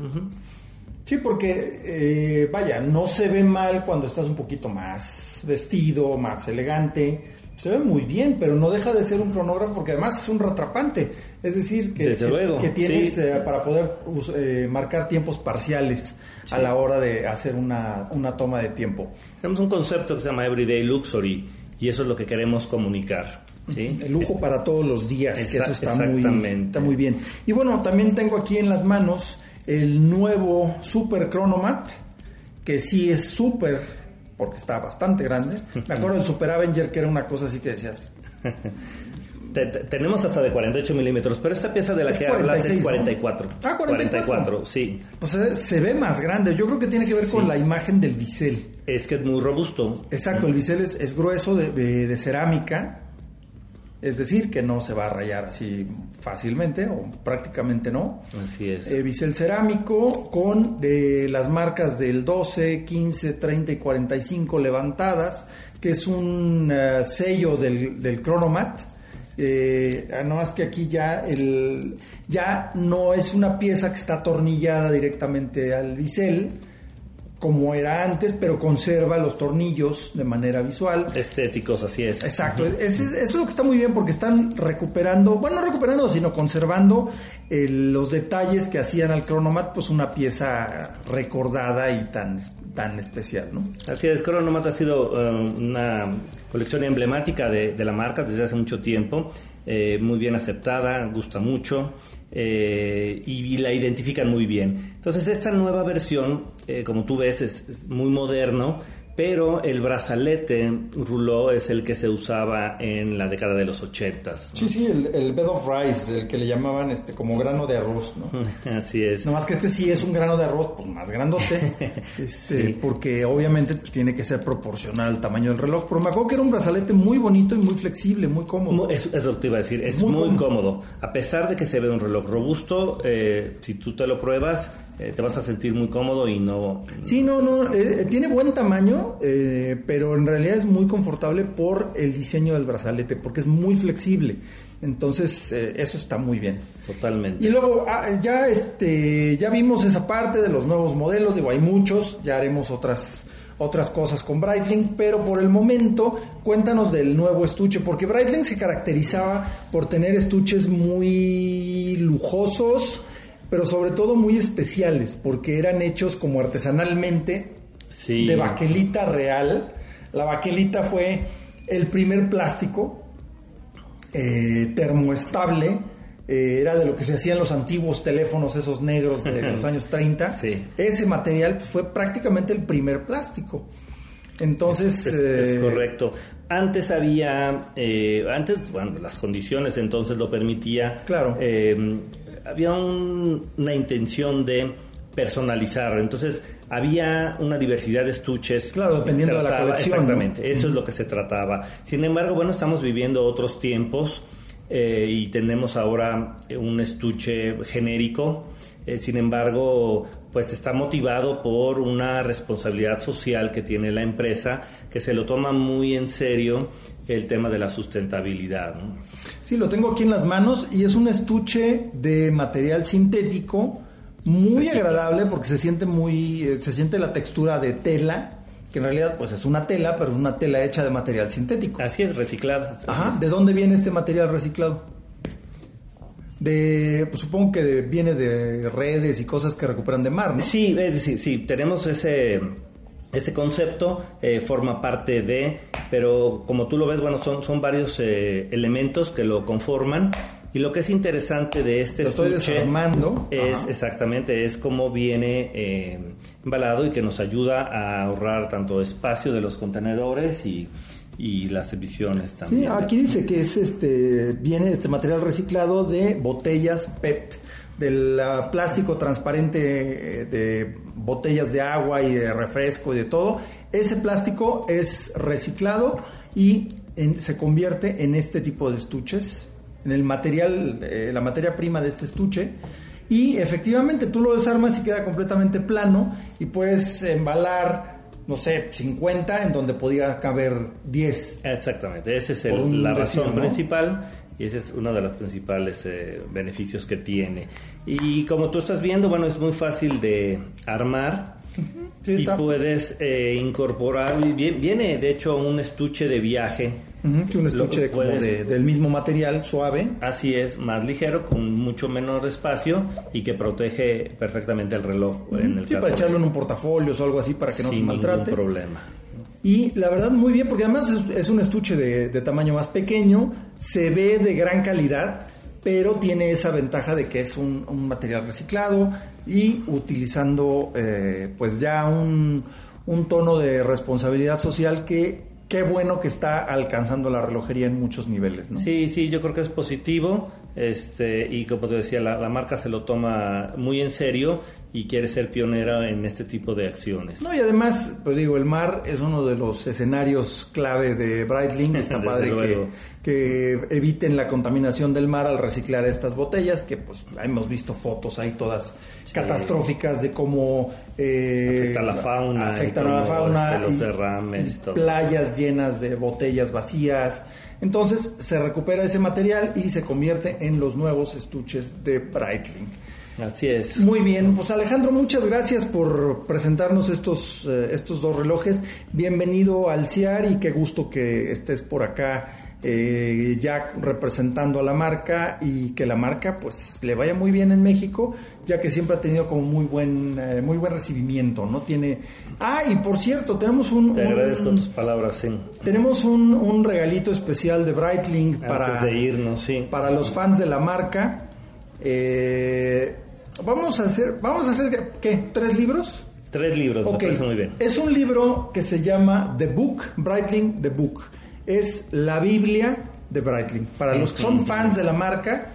Speaker 3: Sí, porque, eh, vaya, no se ve mal cuando estás un poquito más vestido, más elegante. Se ve muy bien, pero no deja de ser un cronógrafo porque además es un retrapante. Es decir, que, que, tienes para poder marcar tiempos parciales a la hora de hacer una, una toma de tiempo.
Speaker 2: Tenemos un concepto que se llama Everyday Luxury y eso es lo que queremos comunicar. ¿sí?
Speaker 3: El lujo para todos los días, que eso está muy, está muy bien. Y bueno, también tengo aquí en las manos el nuevo Super Chronomat, que sí es súper, porque está bastante grande. Me acuerdo del Super Avenger, que era una cosa así que decías.
Speaker 2: tenemos hasta de 48 milímetros, pero esta pieza de la que hablas es 44.
Speaker 3: Ah, 44.
Speaker 2: 44 sí.
Speaker 3: Pues se ve más grande. Yo creo que tiene que ver con la imagen del bisel.
Speaker 2: Es que es muy robusto.
Speaker 3: Exacto, el bisel es, grueso de, cerámica. Es decir, que no se va a rayar así fácilmente o prácticamente no.
Speaker 2: Así es.
Speaker 3: Eh, bisel cerámico con eh, las marcas del 12, 15, 30 y 45 levantadas, que es un eh, sello del, del Chronomat eh, no más que aquí ya el ya no es una pieza que está atornillada directamente al bisel como era antes, pero conserva los tornillos de manera visual.
Speaker 2: Estéticos, así es.
Speaker 3: Exacto, eso es lo que está muy bien porque están recuperando, bueno, no recuperando, sino conservando los detalles que hacían al Chronomat, pues una pieza recordada y tan, tan especial, ¿no?
Speaker 2: Así es, Chronomat ha sido um, una colección emblemática de, la marca desde hace mucho tiempo, eh, muy bien aceptada, gusta mucho. Eh, y, la identifican muy bien. Entonces esta nueva versión, eh, como tú ves, es, muy moderno, pero el brazalete ruló es el que se usaba en la década de los ochentas.
Speaker 3: Sí, sí, el, bed of rice, el que le llamaban este como grano de arroz, ¿no?
Speaker 2: Así es.
Speaker 3: No más que este sí es un grano de arroz, pues más grandote, este, porque obviamente pues, tiene que ser proporcional al tamaño del reloj. Pero me acuerdo que era un brazalete muy bonito y muy flexible, muy cómodo.
Speaker 2: Es, lo que te iba a decir, es, muy, cómodo. A pesar de que se ve un reloj robusto, eh, si tú te lo pruebas, eh, te vas a sentir muy cómodo y no...
Speaker 3: Sí, no, no, eh, tiene buen tamaño, eh, pero en realidad es muy confortable por el diseño del brazalete, porque es muy flexible. Entonces, eso está muy bien.
Speaker 2: Totalmente.
Speaker 3: Y luego, ah, ya, este, ya vimos esa parte de los nuevos modelos, digo, hay muchos, ya haremos otras otras cosas con Breitling, pero por el momento cuéntanos del nuevo estuche, porque Breitling se caracterizaba por tener estuches muy lujosos, pero sobre todo muy especiales, porque eran hechos como artesanalmente de baquelita real. La baquelita fue el primer plástico eh, termoestable eh, era de lo que se hacían los antiguos teléfonos, esos negros de los años 30. Ese material fue prácticamente el primer plástico. Entonces...
Speaker 2: Es, eh, correcto. Antes había, eh, antes, bueno, las condiciones entonces lo permitía.
Speaker 3: Claro.
Speaker 2: Había una intención de personalizar. Entonces, había una diversidad de estuches.
Speaker 3: Claro, dependiendo de la colección.
Speaker 2: Exactamente, eso es lo que se trataba. Sin embargo, bueno, estamos viviendo otros tiempos eh, y tenemos ahora un estuche genérico. Eh, sin embargo, pues está motivado por una responsabilidad social que tiene la empresa, que se lo toma muy en serio el tema de la sustentabilidad.
Speaker 3: Sí, lo tengo aquí en las manos y es un estuche de material sintético muy agradable porque se siente muy, eh, se siente la textura de tela que en realidad pues es una tela, pero es una tela hecha de material sintético.
Speaker 2: Sí, es, reciclada.
Speaker 3: Ajá, ¿de dónde viene este material reciclado? De, pues, supongo que viene de redes y cosas que recuperan de mar, ¿no?
Speaker 2: Sí, es decir, sí, tenemos ese, ese concepto, eh, forma parte de, pero como tú lo ves, bueno, son, son varios eh, elementos que lo conforman y lo que es interesante de este
Speaker 3: lo estoy desarmando.
Speaker 2: es exactamente es cómo viene eh, embalado y que nos ayuda a ahorrar tanto espacio de los contenedores y, y las emisiones también.
Speaker 3: Sí, aquí dice que es este viene este material reciclado de botellas PET, del plástico transparente eh, de botellas de agua y de refresco y de todo. Ese plástico es reciclado y se convierte en este tipo de estuches en el material, eh, la materia prima de este estuche. Y efectivamente tú lo desarmas y queda completamente plano y puedes embalar, no sé, 50 en donde podía caber 10.
Speaker 2: Exactamente, esa es la razón principal y ese es uno de los principales eh, beneficios que tiene. Y como tú estás viendo, bueno, es muy fácil de armar. y puedes eh, incorporar, viene de hecho un estuche de viaje
Speaker 3: un estuche de, del mismo material, suave.
Speaker 2: Así es, más ligero, con mucho menos espacio y que protege perfectamente el reloj.
Speaker 3: en el sí, para echarlo en un portafolio o algo así para que no se maltrate.
Speaker 2: Sin problema.
Speaker 3: Y la verdad muy bien, porque además es, un estuche de, tamaño más pequeño, se ve de gran calidad, pero tiene esa ventaja de que es un, material reciclado y utilizando eh, pues ya un, un tono de responsabilidad social que qué bueno que está alcanzando la relojería en muchos niveles, ¿no?
Speaker 2: Sí, sí, yo creo que es positivo. Este, y como te decía, la, marca se lo toma muy en serio y quiere ser pionera en este tipo de acciones.
Speaker 3: No, y además, pues digo, el mar es uno de los escenarios clave de Breitling. Está padre que, que, eviten la contaminación del mar al reciclar estas botellas, que pues hemos visto fotos ahí todas catastróficas de cómo
Speaker 2: eh, afecta la fauna,
Speaker 3: afectan a la fauna,
Speaker 2: los derrames y,
Speaker 3: playas llenas de botellas vacías. Entonces se recupera ese material y se convierte en los nuevos estuches de Breitling.
Speaker 2: Así es.
Speaker 3: Muy bien, pues Alejandro, muchas gracias por presentarnos estos, eh, estos dos relojes. Bienvenido al CIAR y qué gusto que estés por acá eh, ya representando a la marca y que la marca pues le vaya muy bien en México, ya que siempre ha tenido como muy buen eh, muy buen recibimiento, ¿no? Tiene Ah, y por cierto, tenemos un
Speaker 2: Te agradezco tus palabras, sí.
Speaker 3: Tenemos un, un regalito especial de Breitling para
Speaker 2: de irnos, sí.
Speaker 3: Para los fans de la marca. Eh, vamos a hacer vamos a hacer ¿qué? ¿Tres libros?
Speaker 2: Tres libros, me parece muy bien.
Speaker 3: Es un libro que se llama The Book, Breitling The Book es la Biblia de Breitling. Para los que son fans de la marca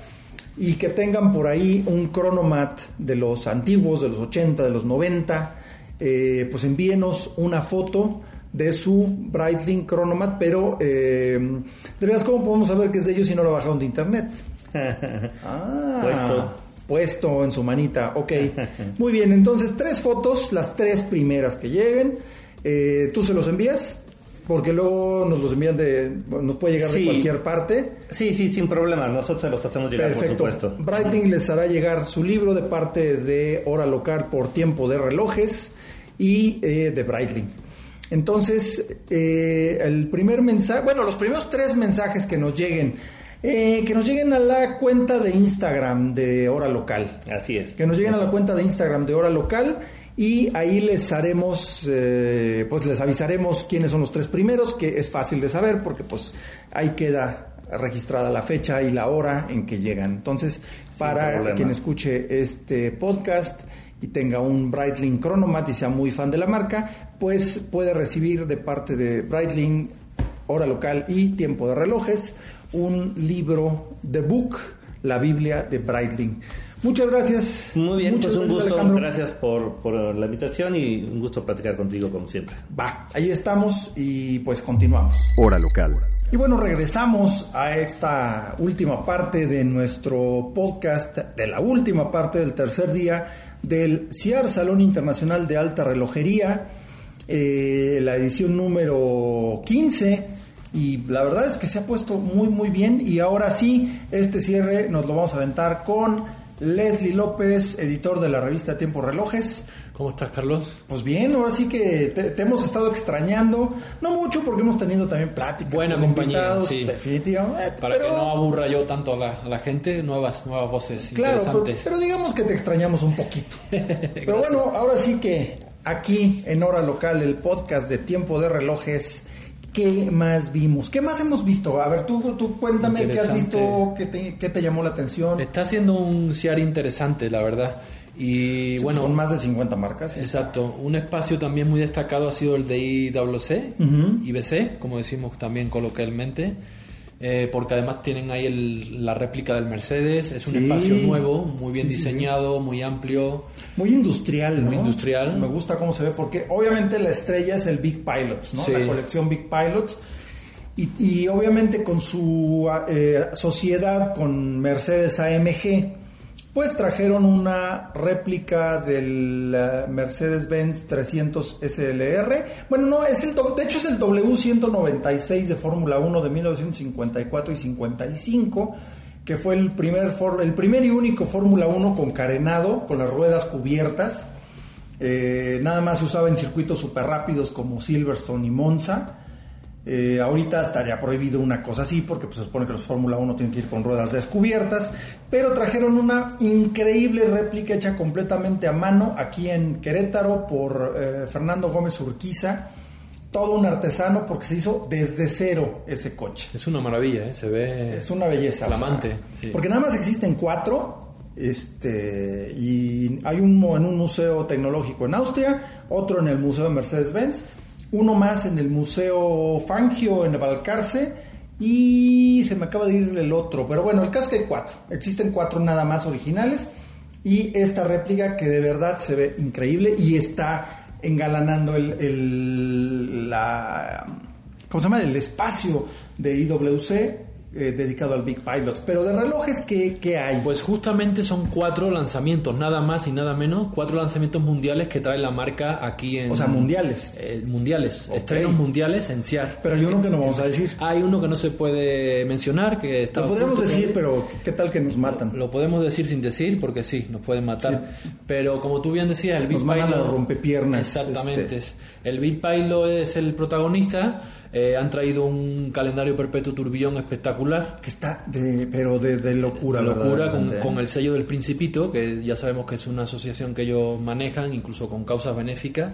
Speaker 3: y que tengan por ahí un cronomat de los antiguos, de los 80, de los 90, eh, pues envíenos una foto de su Breitling Chronomat, pero eh, de verdad, ¿cómo podemos saber que es de ellos si no lo bajaron de internet?
Speaker 2: ah, puesto.
Speaker 3: Puesto en su manita, ok. Muy bien, entonces tres fotos, las tres primeras que lleguen. Eh, ¿Tú se los envías? Porque luego nos los envían de. Nos puede llegar de cualquier parte.
Speaker 2: Sí, sí, sin problema. Nosotros se los hacemos llegar, por supuesto.
Speaker 3: Brighting les hará llegar su libro de parte de Hora Local por tiempo de relojes y eh, de Breitling. Entonces, eh, el primer mensaje, bueno, los primeros tres mensajes que nos lleguen, eh, que nos lleguen a la cuenta de Instagram de Hora Local.
Speaker 2: Así es.
Speaker 3: Que nos lleguen a la cuenta de Instagram de Hora Local y ahí les haremos, eh, pues les avisaremos quiénes son los tres primeros, que es fácil de saber porque pues ahí queda registrada la fecha y la hora en que llegan. Entonces, para quien escuche este podcast y tenga un Breitling Chronomat y sea muy fan de la marca, pues puede recibir de parte de Breitling, hora local y tiempo de relojes, un libro de book, la Biblia de Breitling. Muchas gracias.
Speaker 2: Muy bien,
Speaker 3: Muchas
Speaker 2: pues un
Speaker 3: gracias,
Speaker 2: gusto.
Speaker 3: Alejandro.
Speaker 2: Gracias por, por la invitación y un gusto platicar contigo como siempre.
Speaker 3: Va, ahí estamos y pues continuamos.
Speaker 1: Hora local.
Speaker 3: Y bueno, regresamos a esta última parte de nuestro podcast, de la última parte del tercer día del CIAR Salón Internacional de Alta Relojería, eh, la edición número 15. Y la verdad es que se ha puesto muy, muy bien. Y ahora sí, este cierre nos lo vamos a aventar con Leslie López, editor de la revista Tiempo Relojes.
Speaker 5: ¿Cómo estás, Carlos?
Speaker 3: Pues bien, ahora sí que te, te hemos estado extrañando, no mucho porque hemos tenido también pláticas.
Speaker 5: Buena compañía, sí.
Speaker 3: Definitivamente.
Speaker 5: Para
Speaker 3: pero,
Speaker 5: que no aburra yo tanto a la, a la gente, nuevas, nuevas voces
Speaker 3: Claro, pero,
Speaker 5: interesantes.
Speaker 3: pero digamos que te extrañamos un poquito. pero bueno, ahora sí que aquí en Hora Local, el podcast de Tiempo de Relojes, ¿qué más vimos? ¿Qué más hemos visto? A ver, tú, tú cuéntame qué has visto, qué te, qué te llamó la atención.
Speaker 5: Está haciendo un CIAR interesante, la verdad. Y
Speaker 3: Sí,
Speaker 5: bueno,
Speaker 3: Son más de 50 marcas.
Speaker 5: exacto. Un espacio también muy destacado ha sido el de IWC,
Speaker 3: Ujú.
Speaker 5: IBC, como decimos también coloquialmente. Eh, porque además tienen ahí el- la réplica del Mercedes. Es un
Speaker 3: Sí.
Speaker 5: espacio nuevo, muy bien diseñado, muy amplio.
Speaker 3: Muy industrial, ¿no?
Speaker 5: Muy industrial.
Speaker 3: Me gusta cómo se ve, porque obviamente la estrella es el Big Pilots, ¿no?
Speaker 5: Sí.
Speaker 3: La colección Big Pilots. Y, y obviamente con su eh, sociedad con Mercedes AMG, pues trajeron una réplica del eh, Mercedes-Benz 300 SLR. Bueno, no, es el, de hecho es el W196 de Fórmula 1 de 1954 y 55 que fue el primer, el primer y único Fórmula 1 con carenado, con las ruedas cubiertas. Eh, nada más se usaba en circuitos súper rápidos como Silverstone y Monza. Eh, ahorita estaría prohibido una cosa así porque pues, se supone que los Fórmula 1 tienen que ir con ruedas descubiertas, pero trajeron una increíble réplica hecha completamente a mano aquí en Querétaro por eh, Fernando Gómez Urquiza, todo un artesano porque se hizo desde cero ese coche.
Speaker 5: Es una maravilla, ¿eh? se ve
Speaker 3: Es una belleza.
Speaker 5: flamante.
Speaker 3: o sea,
Speaker 5: sí.
Speaker 3: Porque nada más existen cuatro. Este, y hay uno en un museo tecnológico en Austria, otro en el Museo de Mercedes-Benz, uno más en el Museo Fangio en Valcarce y se me acaba de ir el otro. Pero bueno, el caso es que hay cuatro. Existen cuatro nada más originales y esta réplica que de verdad se ve increíble y está engalanando el, ¿cómo se llama? El espacio de IWC eh, dedicado al Big Pilots. Pero de relojes, ¿qué, qué hay?
Speaker 5: Pues justamente son cuatro lanzamientos, nada más y nada menos, cuatro lanzamientos mundiales que trae la marca aquí en...
Speaker 3: o sea, mundiales.
Speaker 5: eh, mundiales,
Speaker 3: Ok.
Speaker 5: estrenos mundiales en CIAR.
Speaker 3: Pero hay uno que no vamos a decir.
Speaker 5: Hay uno que no se puede mencionar, que está...
Speaker 3: Lo
Speaker 5: a de-
Speaker 3: decir, pero ¿qué tal que nos matan?
Speaker 5: Lo podemos decir sin decir, porque sí, nos pueden matar. Pero como tú bien decías, el Big
Speaker 3: Nos mandan
Speaker 5: Pilot-
Speaker 3: los rompepiernas,
Speaker 5: Exactamente.
Speaker 3: este.
Speaker 5: El Big Pilot es el protagonista. Eh, han traído un calendario perpetuo turbillón espectacular.
Speaker 3: Que está de, pero de, de locura,
Speaker 5: locura con,
Speaker 3: ¿eh?
Speaker 5: con el sello del Principito, que ya sabemos que es una asociación que ellos manejan, incluso con causas benéficas.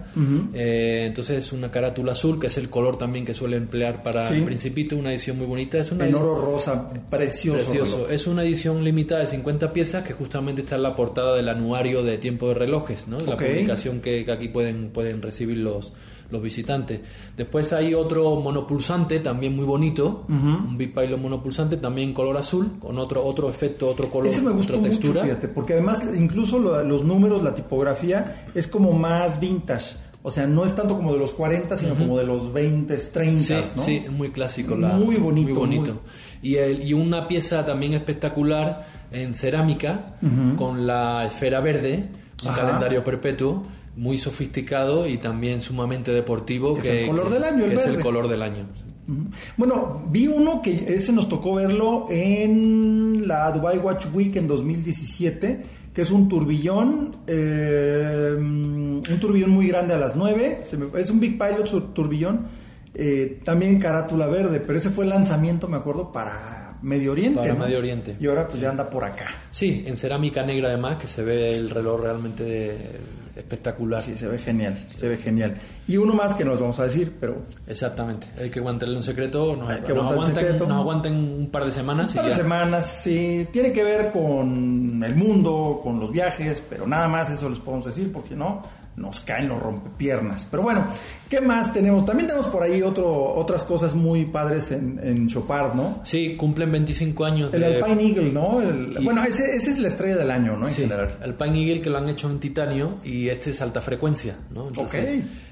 Speaker 5: Eh, entonces es una carátula azul, que es el color también que suele emplear para
Speaker 3: Sí.
Speaker 5: el Principito, una edición muy bonita. Es una
Speaker 3: En oro rosa, precioso.
Speaker 5: Precioso.
Speaker 3: reloj.
Speaker 5: Es una edición limitada de 50 piezas que justamente está en la portada del anuario de tiempo de relojes, ¿no? La publicación que, que aquí pueden, pueden recibir los, los visitantes. Después hay otro monopulsante también muy bonito, un Big monopulsante también en color azul, con otro, otro efecto, otro color,
Speaker 3: Ese me gustó
Speaker 5: otra
Speaker 3: mucho,
Speaker 5: textura.
Speaker 3: fíjate, porque además incluso lo- los números, la tipografía es como más vintage. O sea, no es tanto como de los 40, sino como de los 20, 30,
Speaker 5: Sí,
Speaker 3: ¿no?
Speaker 5: sí, muy clásico. La,
Speaker 3: Muy bonito,
Speaker 5: Muy bonito. Y, el- y una pieza también espectacular en cerámica con la esfera verde, un
Speaker 3: Ajá.
Speaker 5: calendario perpetuo muy sofisticado y también sumamente deportivo.
Speaker 3: Es
Speaker 5: que,
Speaker 3: el color
Speaker 5: que-
Speaker 3: del año, el
Speaker 5: que es el
Speaker 3: verde.
Speaker 5: color del año.
Speaker 3: Bueno, vi uno que ese nos tocó verlo en la Dubai Watch Week en 2017, que es un turbillón, eh, un turbillón muy grande a las 9, es un Big Pilot su turbillón, eh, también carátula verde, pero ese fue el lanzamiento, me acuerdo, para Medio Oriente.
Speaker 5: Para Medio Oriente.
Speaker 3: Y ahora pues ya anda por acá.
Speaker 5: Sí, en cerámica negra además, que se ve el reloj realmente espectacular.
Speaker 3: Sí, se ve genial, se ve genial. Y uno más que nos vamos a decir, pero...
Speaker 5: Exactamente, hay que mantenerlo en secreto, nos, hay que nos, aguanten, un par de semanas.
Speaker 3: Un par de semanas, sí, tiene que ver con el mundo, con los viajes, pero nada más eso les podemos decir, porque no, nos caen los rompepiernas. Pero bueno, ¿qué más tenemos? También tenemos por ahí otro, otras cosas muy padres en, en Chopard, ¿no?
Speaker 5: Sí, cumplen 25 años.
Speaker 3: El Alpine Eagle, ¿no? bueno, ese, ese, es la estrella del año, ¿no? En
Speaker 5: sí,
Speaker 3: general.
Speaker 5: El Alpine Eagle que lo han hecho en titanio y este es alta frecuencia, ¿no?
Speaker 3: ok,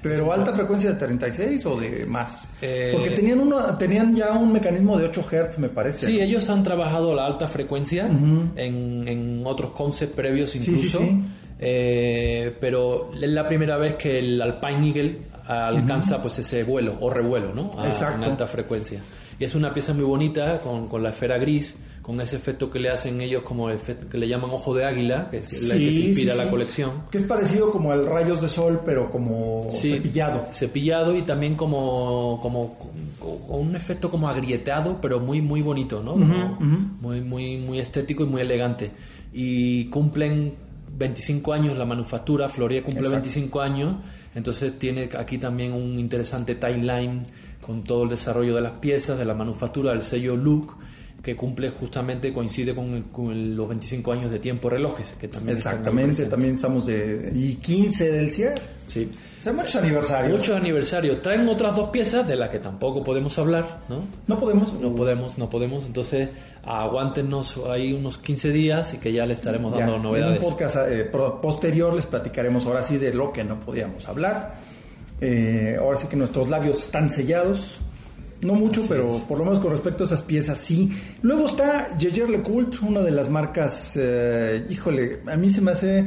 Speaker 3: pero alta frecuencia de 36 o de más. Eh, Porque tenían, uno, tenían ya un mecanismo de 8 Hz, me parece.
Speaker 5: Sí, ellos han trabajado la alta frecuencia en, en, otros concepts previos incluso. Sí, sí, eh, pero es la primera vez que el Alpine Eagle alcanza pues ese vuelo o revuelo, ¿no? A, En alta frecuencia. Y es una pieza muy bonita con, con, la esfera gris, con ese efecto que le hacen ellos como el efecto que le llaman ojo de águila, que es la que se inspira la colección.
Speaker 3: Que es parecido como al rayos de sol, pero como cepillado.
Speaker 5: Cepillado y también como, como, un efecto como agrietado, pero muy muy bonito, ¿no? Muy, muy, muy estético y muy elegante. Y cumplen 25 años la manufactura, Floria cumple 25 años, entonces tiene aquí también un interesante timeline con todo el desarrollo de las piezas, de la manufactura, del sello Look, que cumple justamente, coincide con, los 25 años de tiempo relojes, que también
Speaker 3: Exactamente, también estamos de... y 15 del cierre.
Speaker 5: Sí.
Speaker 3: O muchos aniversarios.
Speaker 5: Muchos aniversarios. Traen otras dos piezas de las que tampoco podemos hablar, ¿no?
Speaker 3: No podemos.
Speaker 5: No podemos, no podemos. Entonces, aguántenos ahí unos 15 días y que ya le estaremos dando novedades.
Speaker 3: En un podcast eh, posterior les platicaremos ahora sí de lo que no podíamos hablar. Eh, ahora sí que nuestros labios están sellados. No mucho, pero por lo menos con respecto a esas piezas sí. Luego está Jaeger LeCoultre, una de las marcas, eh, híjole, a mí se me hace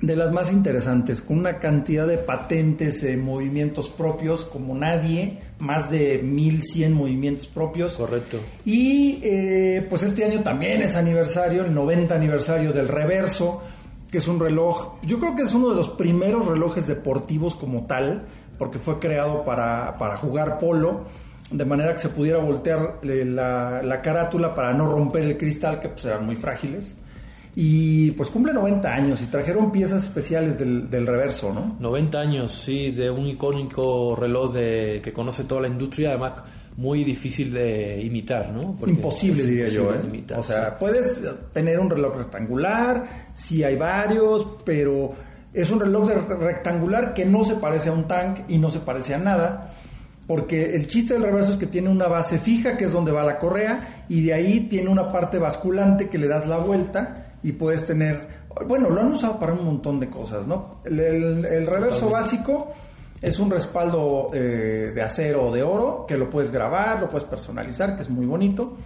Speaker 3: de las más interesantes, con una cantidad de patentes, de movimientos propios como nadie, más de 1100 movimientos propios.
Speaker 5: Correcto.
Speaker 3: Y eh, pues este año también es aniversario, el 90 aniversario del Reverso, que es un reloj, yo creo que es uno de los primeros relojes deportivos como tal, porque fue creado para, para jugar polo, de manera que se pudiera voltear la, la carátula para no romper el cristal, que pues eran muy frágiles. Y pues cumple 90 años y trajeron piezas especiales del, del, reverso, ¿no?
Speaker 5: 90 años, sí, de un icónico reloj de, que conoce toda la industria, además muy difícil de imitar, ¿no?
Speaker 3: imposible, diría yo, ¿eh? o sea, puedes tener un reloj rectangular, sí hay varios, pero es un reloj rectangular que no se parece a un tank y no se parece a nada porque el chiste del reverso es que tiene una base fija, que es donde va la correa, y de ahí tiene una parte basculante que le das la vuelta y puedes tener, bueno, lo han usado para un montón de cosas, ¿no? El, reverso básico es un respaldo eh, de acero o de oro que lo puedes grabar, lo puedes personalizar, que es muy bonito.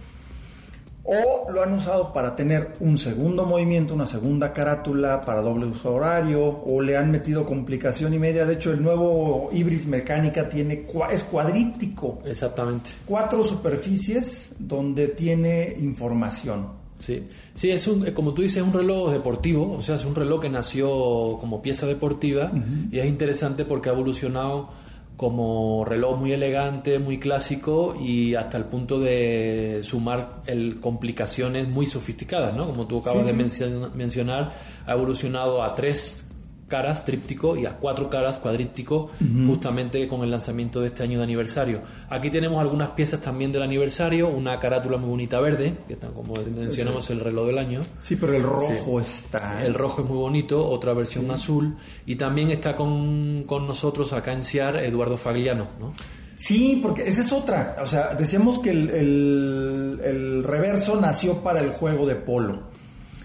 Speaker 3: O lo han usado para tener un segundo movimiento, una segunda carátula para doble uso horario, o le han metido complicación y media. De hecho, el nuevo Ibris Mecánica tiene es cuadríptico.
Speaker 5: Exactamente.
Speaker 3: Cuatro superficies donde tiene información.
Speaker 5: Sí, sí, es un, como tú dices, es un reloj deportivo, o sea, es un reloj que nació como pieza deportiva y es interesante porque ha evolucionado como reloj muy elegante, muy clásico y hasta el punto de sumar el, complicaciones muy sofisticadas, ¿no? Como tú acabas de mencionar, ha evolucionado a tres caras tríptico y a cuatro caras cuadríptico justamente con el lanzamiento de este año de aniversario. Aquí tenemos algunas piezas también del aniversario, una carátula muy bonita verde, que está como mencionamos el reloj del año.
Speaker 3: Sí, pero el rojo está...
Speaker 5: El rojo es muy bonito, otra versión azul y también está con, con nosotros acá en CIAR Eduardo Fagliano, ¿no?
Speaker 3: Sí, porque esa es otra. O sea, decíamos que el, el reverso nació para el juego de polo.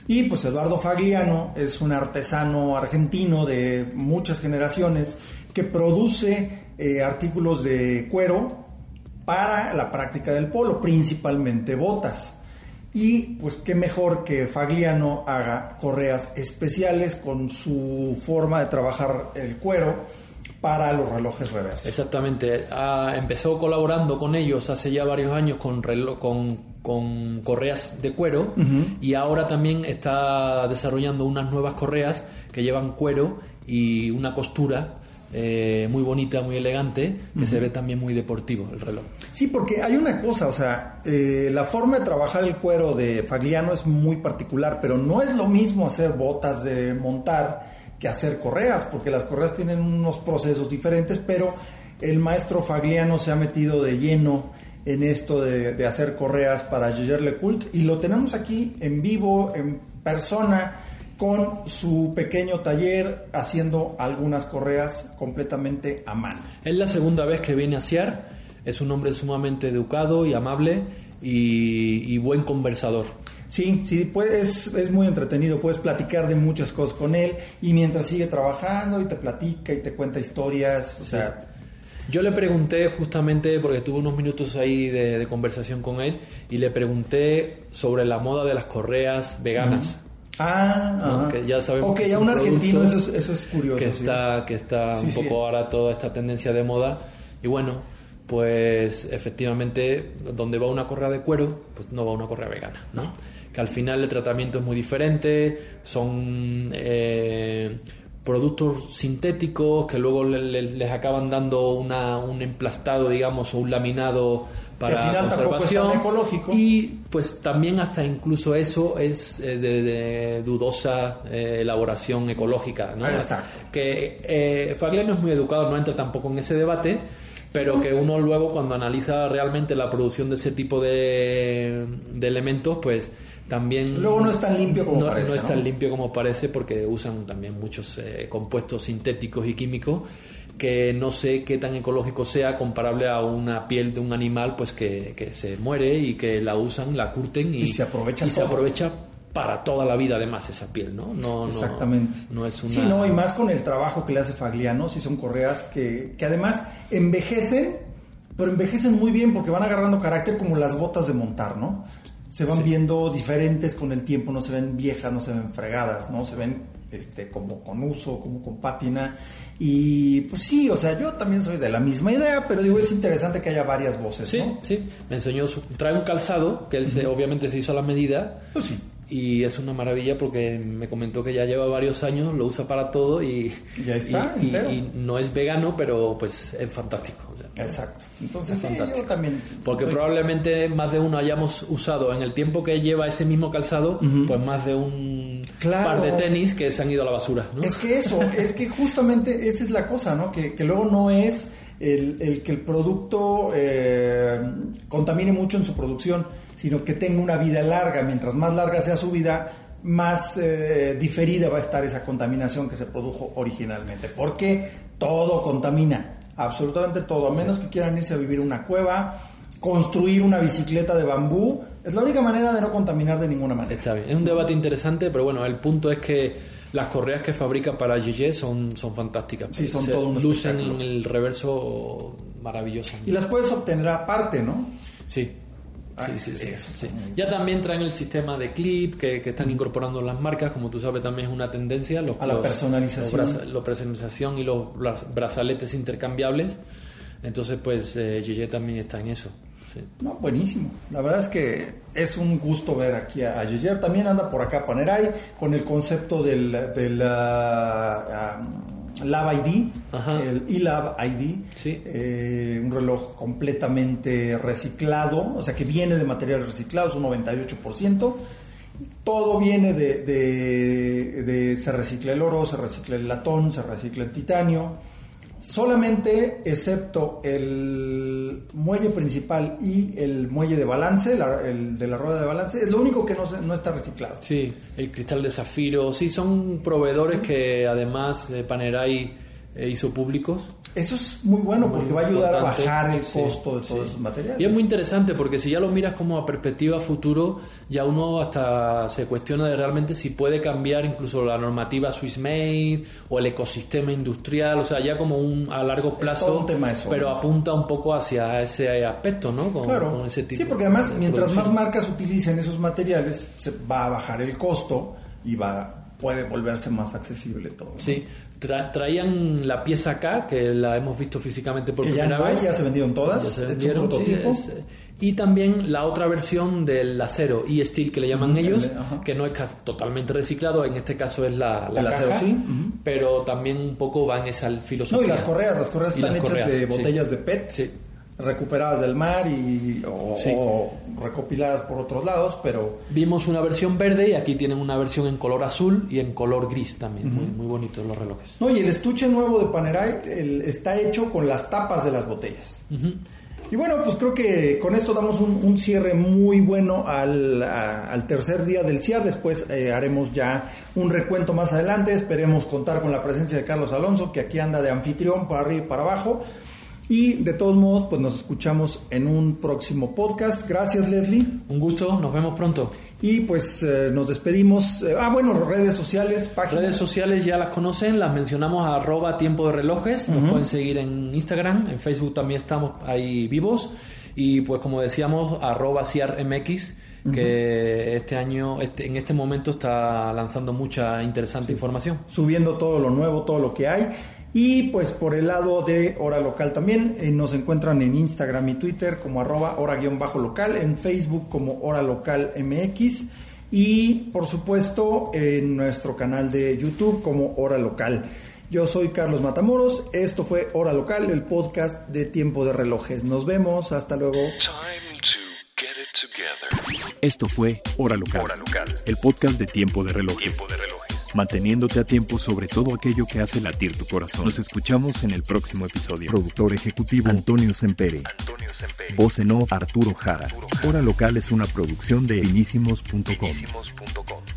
Speaker 3: Y pues Eduardo Fagliano es un artesano argentino de muchas generaciones que produce eh, artículos de cuero para la práctica del polo, principalmente botas. Y pues qué mejor que Fagliano haga correas especiales con su forma de trabajar el cuero para los relojes reversos.
Speaker 5: Exactamente. empezó colaborando con ellos hace ya varios años con, con con correas de cuero y ahora también está desarrollando unas nuevas correas que llevan cuero y una costura eh, muy bonita, muy elegante, que se ve también muy deportivo el reloj.
Speaker 3: Sí, porque hay una cosa, o sea, eh, la forma de trabajar el cuero de Fagliano es muy particular, pero no es lo mismo hacer botas de montar que hacer correas, porque las correas tienen unos procesos diferentes, pero el maestro Fagliano se ha metido de lleno en esto de, hacer correas para Jaeger LeCoultre y lo tenemos aquí en vivo, en persona con su pequeño taller haciendo algunas correas completamente a mano.
Speaker 5: Es la segunda vez que viene a Ciar, es un hombre sumamente educado y amable y, buen conversador.
Speaker 3: Sí, sí, pues, es, muy entretenido, puedes platicar de muchas cosas con él y mientras sigue trabajando y te platica y te cuenta historias, o sea...
Speaker 5: Yo le pregunté justamente, porque tuve unos minutos ahí de, conversación con él, y le pregunté sobre la moda de las correas veganas.
Speaker 3: Ah,
Speaker 5: que ya sabemos
Speaker 3: que ya un, argentino, eso es, curioso.
Speaker 5: Que está, que está un poco ahora toda esta tendencia de moda. Y bueno, pues efectivamente, donde va una correa de cuero, pues no va una correa vegana, ¿no? Que al final el tratamiento es muy diferente, son eh, productos sintéticos que luego les acaban dando una, un emplastado, digamos, o un laminado para conservación
Speaker 3: ecológico.
Speaker 5: y pues también hasta incluso eso es eh, de, dudosa eh, elaboración ecológica ¿no? que eh, Fagliano es muy educado no entra tampoco en ese debate pero que uno luego cuando analiza realmente la producción de ese tipo de, de elementos pues también
Speaker 3: luego no es tan limpio como parece
Speaker 5: no es tan limpio como parece porque usan también muchos eh, compuestos sintéticos y químicos que no sé qué tan ecológico sea comparable a una piel de un animal pues que, se muere y que la usan, la curten y,
Speaker 3: se aprovecha
Speaker 5: y se aprovecha para toda la vida además esa piel, ¿no? no
Speaker 3: Exactamente.
Speaker 5: No, es una...
Speaker 3: Sí, no, y más con el trabajo que le hace Fagliano, si son correas que, que además envejecen, pero envejecen muy bien porque van agarrando carácter como las botas de montar, ¿no? Se van viendo diferentes con el tiempo, no se ven viejas, no se ven fregadas, ¿no? Se ven este, como con uso, como con pátina. Y pues sí, o sea, yo también soy de la misma idea, pero digo, es interesante que haya varias voces.
Speaker 5: Sí, sí, me enseñó, su, trae un calzado que él se, obviamente se hizo a la medida.
Speaker 3: Pues sí
Speaker 5: y es una maravilla porque me comentó que ya lleva varios años, lo usa para todo y,
Speaker 3: ya está,
Speaker 5: y, no es vegano, pero pues es fantástico.
Speaker 3: Exacto. Entonces, yo también.
Speaker 5: Porque probablemente más de uno hayamos usado en el tiempo que lleva ese mismo calzado, pues más de un par de tenis que se han ido a la basura.
Speaker 3: Es que eso, es que justamente esa es la cosa, ¿no? Que, que luego no es el, que el producto eh, contamine mucho en su producción sino que tenga una vida larga. Mientras más larga sea su vida, más eh, diferida va a estar esa contaminación que se produjo originalmente. Porque todo contamina, absolutamente todo, a menos que quieran irse a vivir una cueva, construir una bicicleta de bambú. Es la única manera de no contaminar de ninguna manera.
Speaker 5: Está bien, es un debate interesante, pero bueno, el punto es que las correas que fabrica para GG son, son fantásticas.
Speaker 3: Sí, son todo un
Speaker 5: Lucen en el reverso maravilloso.
Speaker 3: Y las puedes obtener aparte, ¿no?
Speaker 5: Sí, sí, sí, sí, Ya también traen el sistema de clip que, están incorporando las marcas, como tú sabes, también es una tendencia. Los,
Speaker 3: a la personalización.
Speaker 5: La personalización y los brazaletes intercambiables. Entonces, pues, eh, también está en eso.
Speaker 3: No, buenísimo. La verdad es que es un gusto ver aquí a, a También anda por acá Panerai con el concepto del, del uh, Lab ID, el eLab ID, eh, un reloj completamente reciclado, o sea que viene de materiales reciclados, un 98%. Todo viene de, de, de, se recicla el oro, se recicla el latón, se recicla el titanio Solamente, excepto el muelle principal y el muelle de balance, el de la rueda de balance, es lo único que no, no está reciclado.
Speaker 5: Sí, el cristal de zafiro, sí, son proveedores que además eh, Panerai eh, hizo públicos
Speaker 3: eso es muy bueno porque va a ayudar a bajar el costo de todos esos materiales.
Speaker 5: Y es muy interesante porque si ya lo miras como a perspectiva futuro, ya uno hasta se cuestiona de realmente si puede cambiar incluso la normativa Swiss Made o el ecosistema industrial, o sea, ya como un a largo plazo, pero apunta un poco hacia ese aspecto, ¿no?
Speaker 3: Con, claro. ese tipo sí, porque además mientras más marcas utilicen esos materiales, se va a bajar el costo y va puede volverse más accesible todo.
Speaker 5: Sí, traían la pieza acá, que la hemos visto físicamente por primera
Speaker 3: vez. Ya se vendieron todas.
Speaker 5: Ya se vendieron, sí, Y también la otra versión del acero y steel que le llaman ellos, que no es totalmente reciclado, en este caso es la, la
Speaker 3: acero, sí.
Speaker 5: pero también un poco va en esa filosofía.
Speaker 3: No, y las correas, las correas están hechas de botellas de PET.
Speaker 5: Sí
Speaker 3: recuperadas del mar y o, recopiladas por otros lados, pero
Speaker 5: vimos una versión verde y aquí tienen una versión en color azul y en color gris también, muy, muy bonitos los relojes.
Speaker 3: No, y el estuche nuevo de Panerai está hecho con las tapas de las botellas. Y bueno, pues creo que con esto damos un, cierre muy bueno al, al, tercer día del CIAR. Después eh, haremos ya un recuento más adelante. Esperemos contar con la presencia de Carlos Alonso, que aquí anda de anfitrión para arriba y para abajo. Y de todos modos, pues nos escuchamos en un próximo podcast. Gracias, Leslie.
Speaker 5: Un gusto, nos vemos pronto.
Speaker 3: Y pues eh, nos despedimos. Eh, ah, bueno, redes sociales, páginas.
Speaker 5: Redes sociales ya las conocen, las mencionamos a arroba tiempo de relojes. Nos pueden seguir en Instagram, en Facebook también estamos ahí vivos. Y pues como decíamos, arroba CRMX que este año, este, en este momento está lanzando mucha interesante información.
Speaker 3: Subiendo todo lo nuevo, todo lo que hay. Y pues por el lado de Hora Local también, eh, nos encuentran en Instagram y Twitter como arroba hora-local, en Facebook como Hora Local MX y por supuesto en nuestro canal de YouTube como Hora Local. Yo soy Carlos Matamoros, esto fue Hora Local, el podcast de Tiempo de Relojes. Nos vemos, hasta luego.
Speaker 1: Esto fue Hora Local, el podcast de Tiempo de Relojes manteniéndote a tiempo sobre todo aquello que hace latir tu corazón. Nos escuchamos en el próximo episodio. Productor ejecutivo Antonio Sempere. Antonio Voz en off Arturo Jara. Hora Local es una producción de finísimos.com.